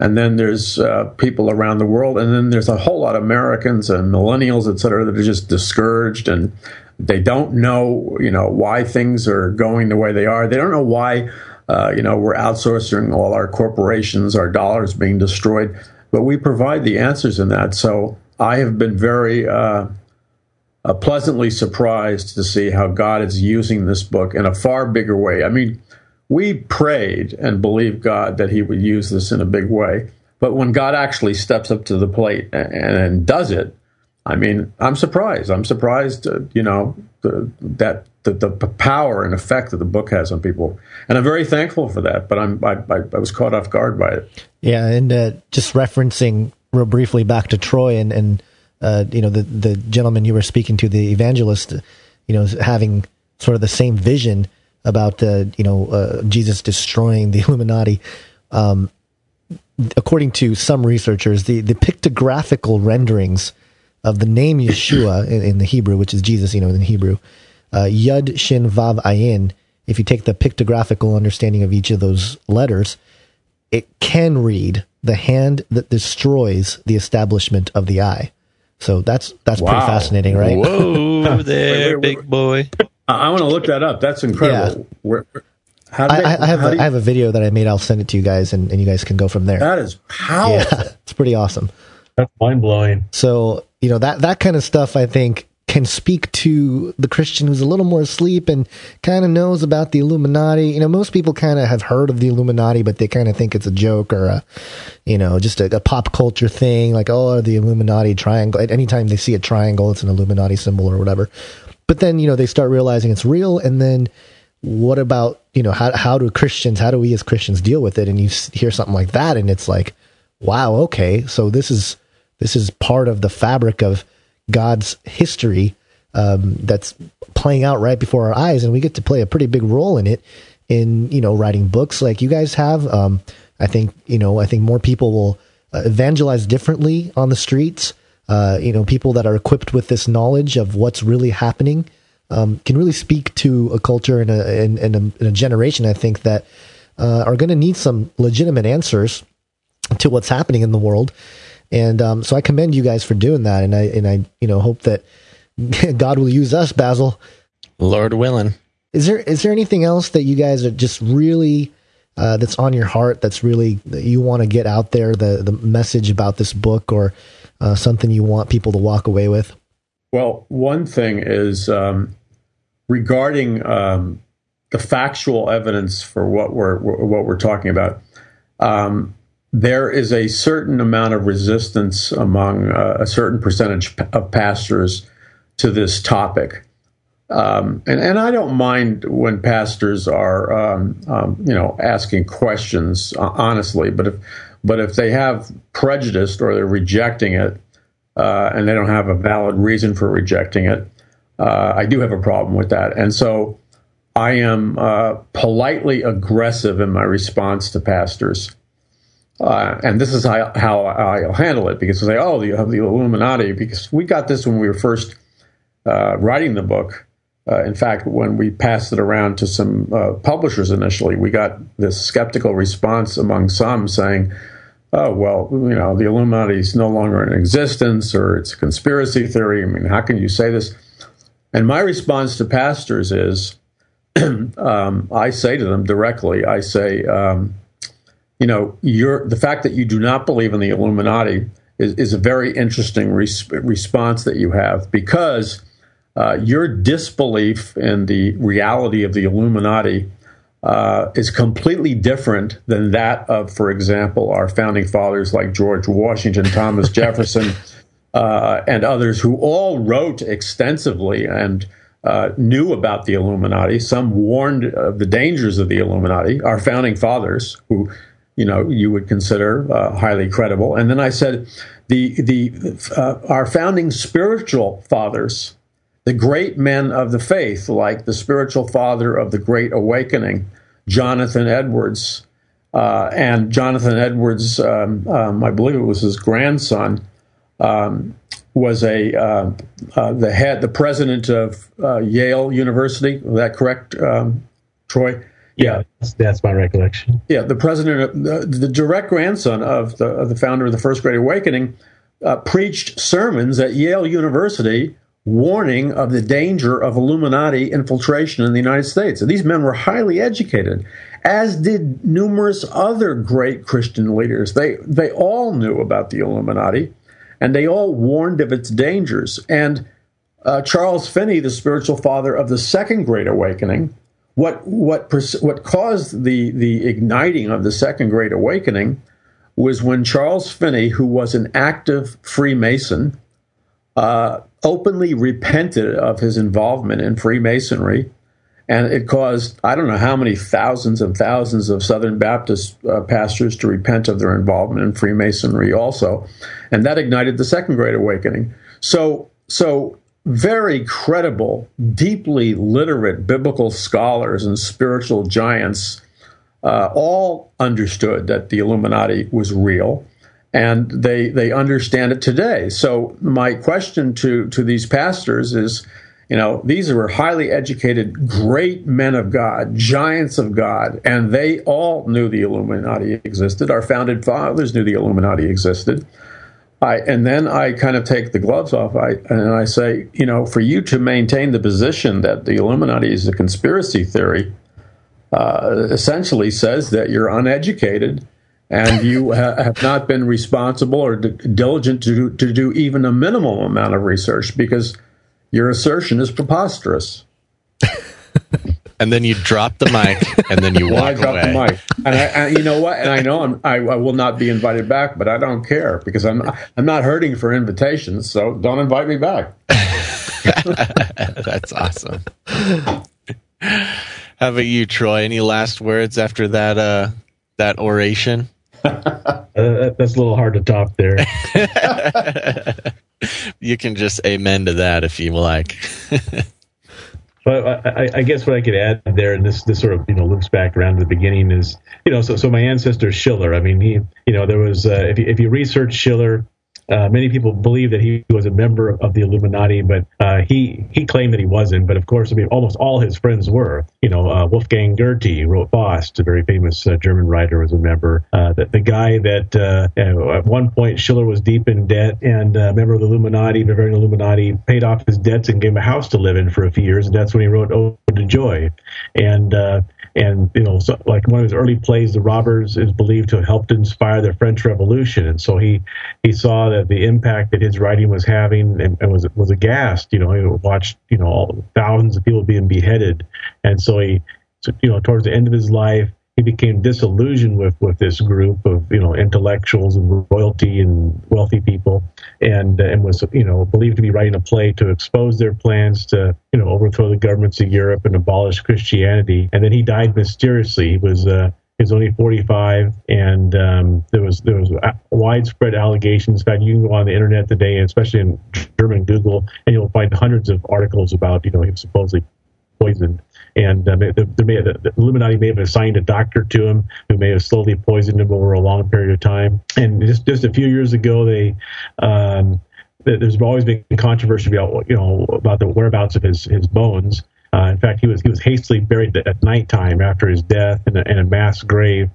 And then there's uh, people around the world, and then there's a whole lot of Americans and millennials, et cetera, that are just discouraged and they don't know, you know, why things are going the way they are. They don't know why, uh, you know, we're outsourcing all our corporations, our dollars being destroyed. But we provide the answers in that. So I have been very uh, uh, pleasantly surprised to see how God is using this book in a far bigger way. I mean, we prayed and believed God that He would use this in a big way. But when God actually steps up to the plate and, and does it, I mean, I'm surprised. I'm surprised, uh, you know, the, that the, the, power and effect that the book has on people, and I'm very thankful for that. But I'm I, I, I was caught off guard by it. Yeah, and uh, just referencing real briefly back to Troy and and uh, you know the the gentleman you were speaking to, the evangelist, you know, having sort of the same vision about uh, you know uh, Jesus destroying the [laughs] Illuminati. Um, according to some researchers, the the pictographical renderings of the name Yeshua [coughs] in, in, the Hebrew, which is Jesus, you know, in Hebrew, uh, Yud Shin Vav Ayin. If you take the pictographical understanding of each of those letters, it can read the hand that destroys the establishment of the eye. So that's that's Wow. pretty fascinating, right? Whoa [laughs] there, Wait, wait, big boy. I, I want to look that up. That's incredible. Where, how do I, they, I I have how a, you- I have a video that I made. I'll send it to you guys, and, and you guys can go from there. that is [laughs] powerful. Yeah, it's pretty awesome. That's mind blowing. So you know that that kind of stuff, I think, can speak to the Christian who's a little more asleep and kind of knows about the Illuminati. You know, most people kind of have heard of the Illuminati, but they kind of think it's a joke or a, you know, just a, a pop culture thing. Like, oh, the Illuminati triangle. Anytime they see a triangle, it's an Illuminati symbol or whatever. But then you know they start realizing it's real, and then what about you know how how do Christians how do we as Christians deal with it? And you hear something like that, and it's like, wow, okay, so this is this is part of the fabric of God's history um, that's playing out right before our eyes, and we get to play a pretty big role in it. In you know writing books like you guys have, um, I think you know I think more people will uh, evangelize differently on the streets. Uh, you know, people that are equipped with this knowledge of what's really happening um, can really speak to a culture and a, and, and a, and a generation. I think that uh, are going to need some legitimate answers to what's happening in the world. And um, so I commend you guys for doing that, and I and I you know hope that [laughs] God will use us, Basil. Lord willing. Is there is there anything else that you guys are just really uh, that's on your heart that's really that you want to get out there the the message about this book or uh, something you want people to walk away with? Well, one thing is um, regarding um, the factual evidence for what we're what we're talking about. Um, there is a certain amount of resistance among uh, a certain percentage of pastors to this topic. Um, and, and I don't mind when pastors are, um, um, you know, asking questions uh, honestly, but if, but if they have prejudice or they're rejecting it, uh, and they don't have a valid reason for rejecting it, uh, I do have a problem with that. And so I am uh, politely aggressive in my response to pastors. Uh, and this is how, how I'll handle it because they say, oh, you have the Illuminati, because we got this when we were first uh, writing the book. Uh, in fact, when we passed it around to some uh, publishers initially, we got this skeptical response among some saying, oh, well, you know, the Illuminati is no longer in existence or it's a conspiracy theory. I mean, how can you say this? And my response to pastors is [clears throat] um, I say to them directly, I say, um, you know, the fact that you do not believe in the Illuminati is, is a very interesting res- response that you have because uh, your disbelief in the reality of the Illuminati uh, is completely different than that of, for example, our founding fathers like George Washington, Thomas Jefferson, [laughs] uh, and others who all wrote extensively and uh, knew about the Illuminati. Some warned of the dangers of the Illuminati. Our founding fathers, who you know you would consider uh, highly credible, and then I said the the uh, our founding spiritual fathers the great men of the faith, like the spiritual father of the Great Awakening, Jonathan Edwards, uh, and Jonathan Edwards, um, um, I believe it was his grandson, um, was a uh, uh, the head, the president of uh, Yale University. Is that correct, um, Troy? Yeah, that's, my recollection. Yeah, the president, the, the direct grandson of the of the founder of the First Great Awakening, uh, preached sermons at Yale University warning of the danger of Illuminati infiltration in the United States. And these men were highly educated, as did numerous other great Christian leaders. They they all knew about the Illuminati, and they all warned of its dangers. And uh, Charles Finney, the spiritual father of the Second Great Awakening, what what pers- what caused the the igniting of the Second Great Awakening was when Charles Finney, who was an active Freemason, uh, openly repented of his involvement in Freemasonry, and it caused I don't know how many thousands and thousands of Southern Baptist uh, pastors to repent of their involvement in Freemasonry also, and that ignited the Second Great Awakening. So so very credible, deeply literate biblical scholars and spiritual giants uh, all understood that the Illuminati was real, and they they understand it today. So my question to to these pastors is, you know, these were highly educated, great men of God, giants of God, and they all knew the Illuminati existed. Our founded fathers knew the Illuminati existed. I and then I kind of take the gloves off. I and I say, you know, for you to maintain the position that the Illuminati is a conspiracy theory, uh, essentially says that you're uneducated and you ha- have not been responsible or d- diligent to to do even a minimal amount of research because your assertion is preposterous. [laughs] and then you drop the mic, [laughs] and then you walk I drop away. the mic, and, I, and you know what? And I know I'm, I, I will not be invited back, but I don't care because I'm I'm not hurting for invitations, so don't invite me back. [laughs] [laughs] That's awesome. How about you, Troy? Any last words after that uh, that oration? Uh, that's a little hard to top there. You can just amen to that if you like. But I, I- guess what I could add there, and this this sort of you know loops back around to the beginning, is you know so so my ancestor Schiller. I mean he you know there was uh, if you, if you research Schiller, uh, many people believe that he was a member of the Illuminati, but uh, he he claimed that he wasn't. But of course, I mean almost all his friends were. You know uh, Wolfgang Goethe wrote Faust, a very famous uh, German writer, was a member. Uh, the, the guy that at one point Schiller was deep in debt and a member of the Illuminati, Bavarian Illuminati, paid off his debts and gave him a house to live in for a few years, and that's when he wrote Ode to Joy. And and you know, so, like one of his early plays, The Robbers, is believed to have helped inspire the French Revolution. And so he he saw that the impact that his writing was having, and, and was was aghast. You know, he watched you know thousands of people being beheaded, and so he, you know, towards the end of his life, he became disillusioned with with this group of you know intellectuals and royalty and wealthy people, and and was you know believed to be writing a play to expose their plans to you know overthrow the governments of Europe and abolish Christianity. And then he died mysteriously. He was uh, he was only 45, and um, there was there was widespread allegations. In fact, you can go on the internet today, especially in German Google, and you'll find hundreds of articles about you know him supposedly poisoned. And uh, the, the, the, Illuminati may have assigned a doctor to him who may have slowly poisoned him over a long period of time. And just just a few years ago, they um, there's always been controversy about you know about the whereabouts of his his bones. Uh, in fact, he was he was hastily buried at nighttime after his death in a, in a mass grave.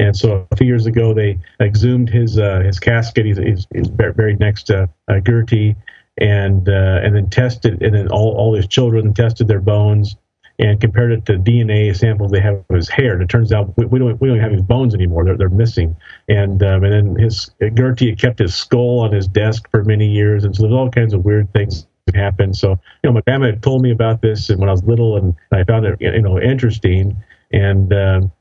And so a few years ago, they exhumed his uh, his casket. He's, he's, he's buried next to uh, Goethe, and uh, and then tested, and then all, all his children tested their bones and compared it to DNA samples they have of his hair. And it turns out we, we don't we don't have his bones anymore; they're they're missing. And um, and then his Goethe had kept his skull on his desk for many years, and so there's all kinds of weird things that happen. So you know, my grandma had told me about this, and when I was little, and I found it you know interesting, and um,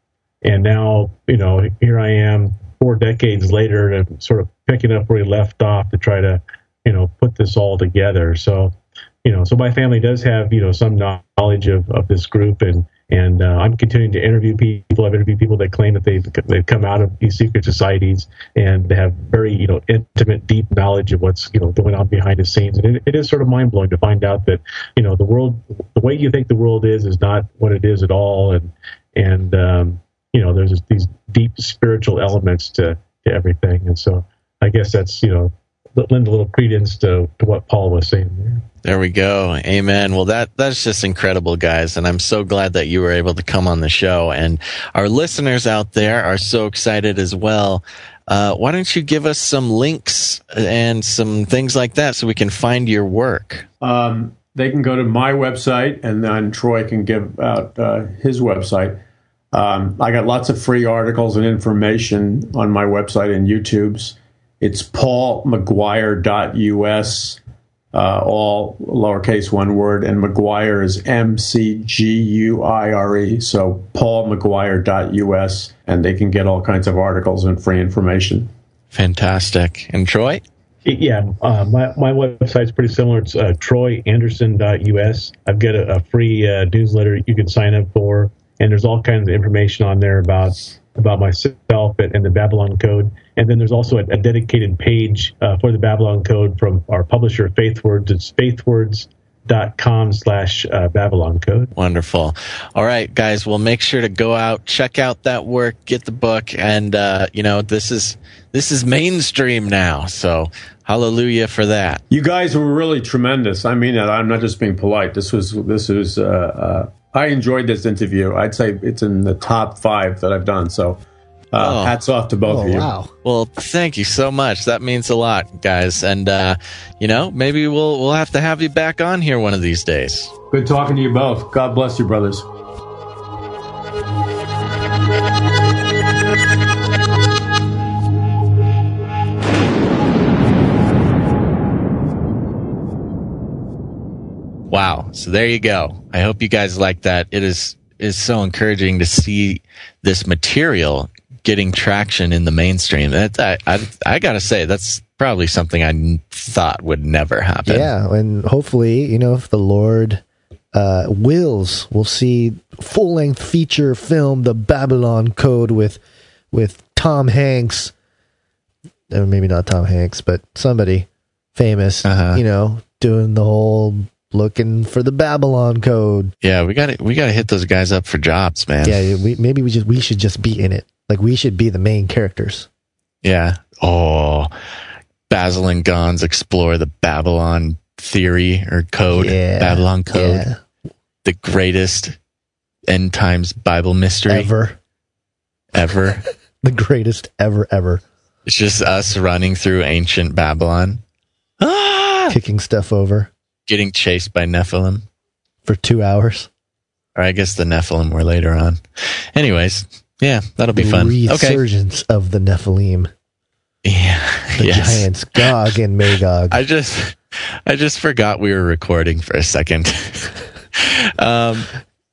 and now you know here I am four decades later, sort of picking up where he left off to try to you know put this all together. So you know, so my family does have, you know, some knowledge of, of this group and, and uh, I'm continuing to interview people. I've interviewed people that claim that they've, they've come out of these secret societies and they have very, you know, intimate, deep knowledge of what's, you know, going on behind the scenes. And it, it is sort of mind blowing to find out that, you know, the world, the way you think the world is, is not what it is at all. And, and, um, you know, there's these deep spiritual elements to, to everything. And so I guess that's, you know, lend a little credence to, to what Paul was saying there. There we go. Amen. Well, that that's just incredible, guys, and I'm so glad that you were able to come on the show. And our listeners out there are so excited as well. Uh, why don't you give us some links and some things like that so we can find your work? Um, they can go to my website, and then Troy can give out uh, his website. Um, I got lots of free articles and information on my website and YouTube's. It's paulmcguire.us, uh, all lowercase one word, and McGuire is M C G U I R E. So paulmcguire.us, and they can get all kinds of articles and free information. Fantastic. And Troy? Yeah, uh, my, my website's pretty similar. It's uh, troyanderson.us. I've got a, a free uh, newsletter you can sign up for, and there's all kinds of information on there about about myself and, and the Babylon Code. And then there's also a, a dedicated page uh, for the Babylon Code from our publisher, FaithWords. It's faithwords.com slash uh, Babylon Code. Wonderful. All right, guys. Well, make sure to go out, check out that work, get the book, and uh, you know this is this is mainstream now. So hallelujah for that. You guys were really tremendous. I mean that. I'm not just being polite. This was this was. Uh, uh, I enjoyed this interview. I'd say it's in the top five that I've done. So Uh, Oh. Hats off to both Oh of you. wow! Well, thank you so much. That means a lot, guys. And uh, you know, maybe we'll we'll have to have you back on here one of these days. Good talking to you both. God bless you, brothers. Wow. So there you go. I hope you guys like that. It is is so encouraging to see this material getting traction in the mainstream. That I I, I got to say that's probably something I thought would never happen. Yeah, and hopefully, you know, if the Lord uh, wills, we'll see full length feature film, The Babylon Code, with with Tom Hanks, or maybe not Tom Hanks, but somebody famous, Uh-huh. you know, doing the whole looking for the Babylon Code. Yeah, we got to we got to hit those guys up for jobs, man. Yeah, we, maybe we just we should just be in it. Like we should be the main characters. Yeah. Oh, Basil and Gons explore the Babylon theory or code. Yeah, Babylon code. yeah, The greatest end times Bible mystery ever ever. [laughs] the greatest ever ever it's just us running through ancient Babylon. Ah! [gasps] kicking stuff over Getting chased by Nephilim. for two hours. Or I guess the Nephilim were later on. Anyways, yeah, that'll be fun. Okay. Resurgence of the Nephilim, Yeah. the yes. giants Gog and Magog. I just I just forgot we were recording for a second. [laughs] um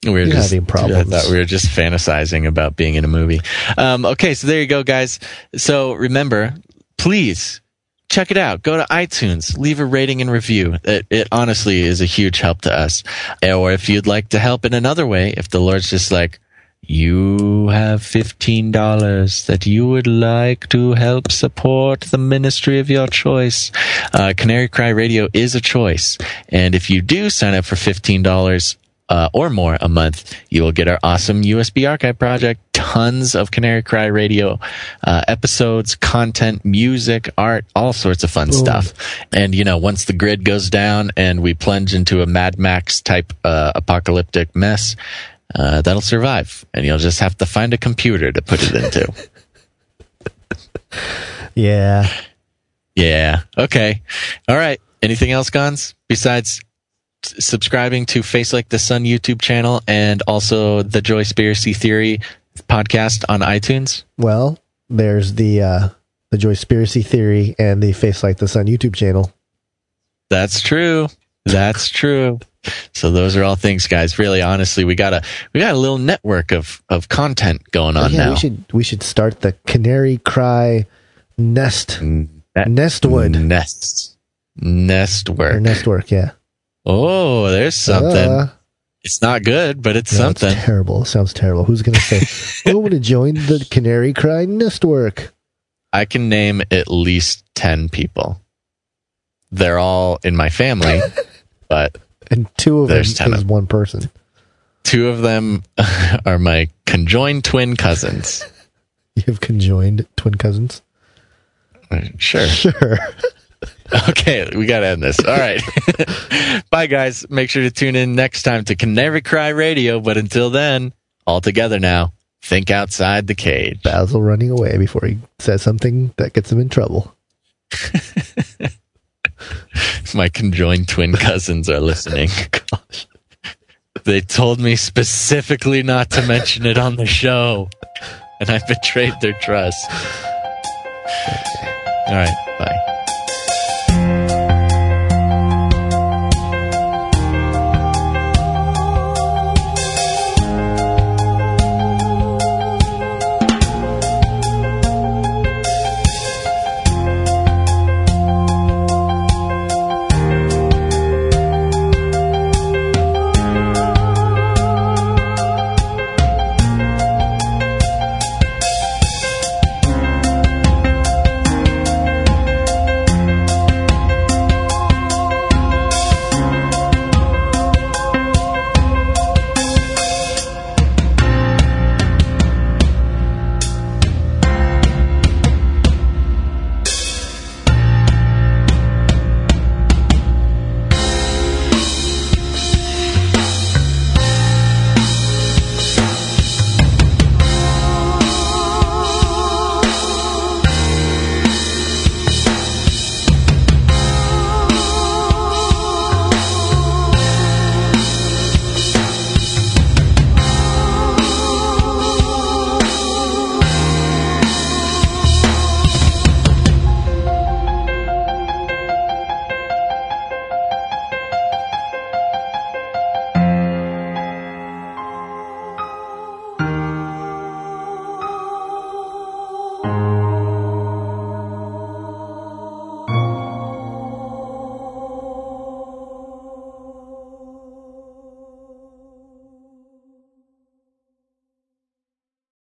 we were You're just having problems. I thought we were just fantasizing about being in a movie. Um okay, so there you go guys. So remember, please check it out. Go to iTunes, leave a rating and review. It, it honestly is a huge help to us. Or if you'd like to help in another way, if the Lord's just like you have $15 that you would like to help support the ministry of your choice. Uh, Canary Cry Radio is a choice. And if you do sign up for $15, uh, or more a month, you will get our awesome USB archive project. Tons of Canary Cry Radio uh, episodes, content, music, art, all sorts of fun stuff. And you know, once the grid goes down and we plunge into a Mad Max type uh, apocalyptic mess, uh, that'll survive. And you'll just have to find a computer to put it into. [laughs] yeah, Yeah. Okay. All right. Anything else, Gons? Besides s- subscribing to Face Like the Sun YouTube channel and also the Joy Spiracy Theory podcast on iTunes? well, there's the uh, the Joyspiracy theory and the Face Like the Sun YouTube channel. That's true. That's true. So those are all things, guys. Really, honestly, we got a we got a little network of of content going on yeah, now. we should we should start the Canary Cry Nest Nestwood. Nest or work. Nestwork. Yeah, Oh, there's something. Uh, it's not good, but it's no, it's something. terrible. It sounds terrible. Who's gonna say? I want to join the Canary Cry Nestwork. I can name at least 10 people. They're all in my family, [laughs] but And two of them 10 is of- one person. two of them [laughs] are my conjoined twin cousins. [laughs] You have conjoined twin cousins. Sure. Sure. [laughs] Okay, we got to end this. All right. [laughs] Bye, guys. Make sure to tune in next time to Canary Cry Radio. But until then, all together now, think outside the cage. Basil running away before he says something that gets him in trouble. [laughs] My conjoined twin cousins are listening. Gosh. They told me specifically not to mention it on the show, and I betrayed their trust. All right.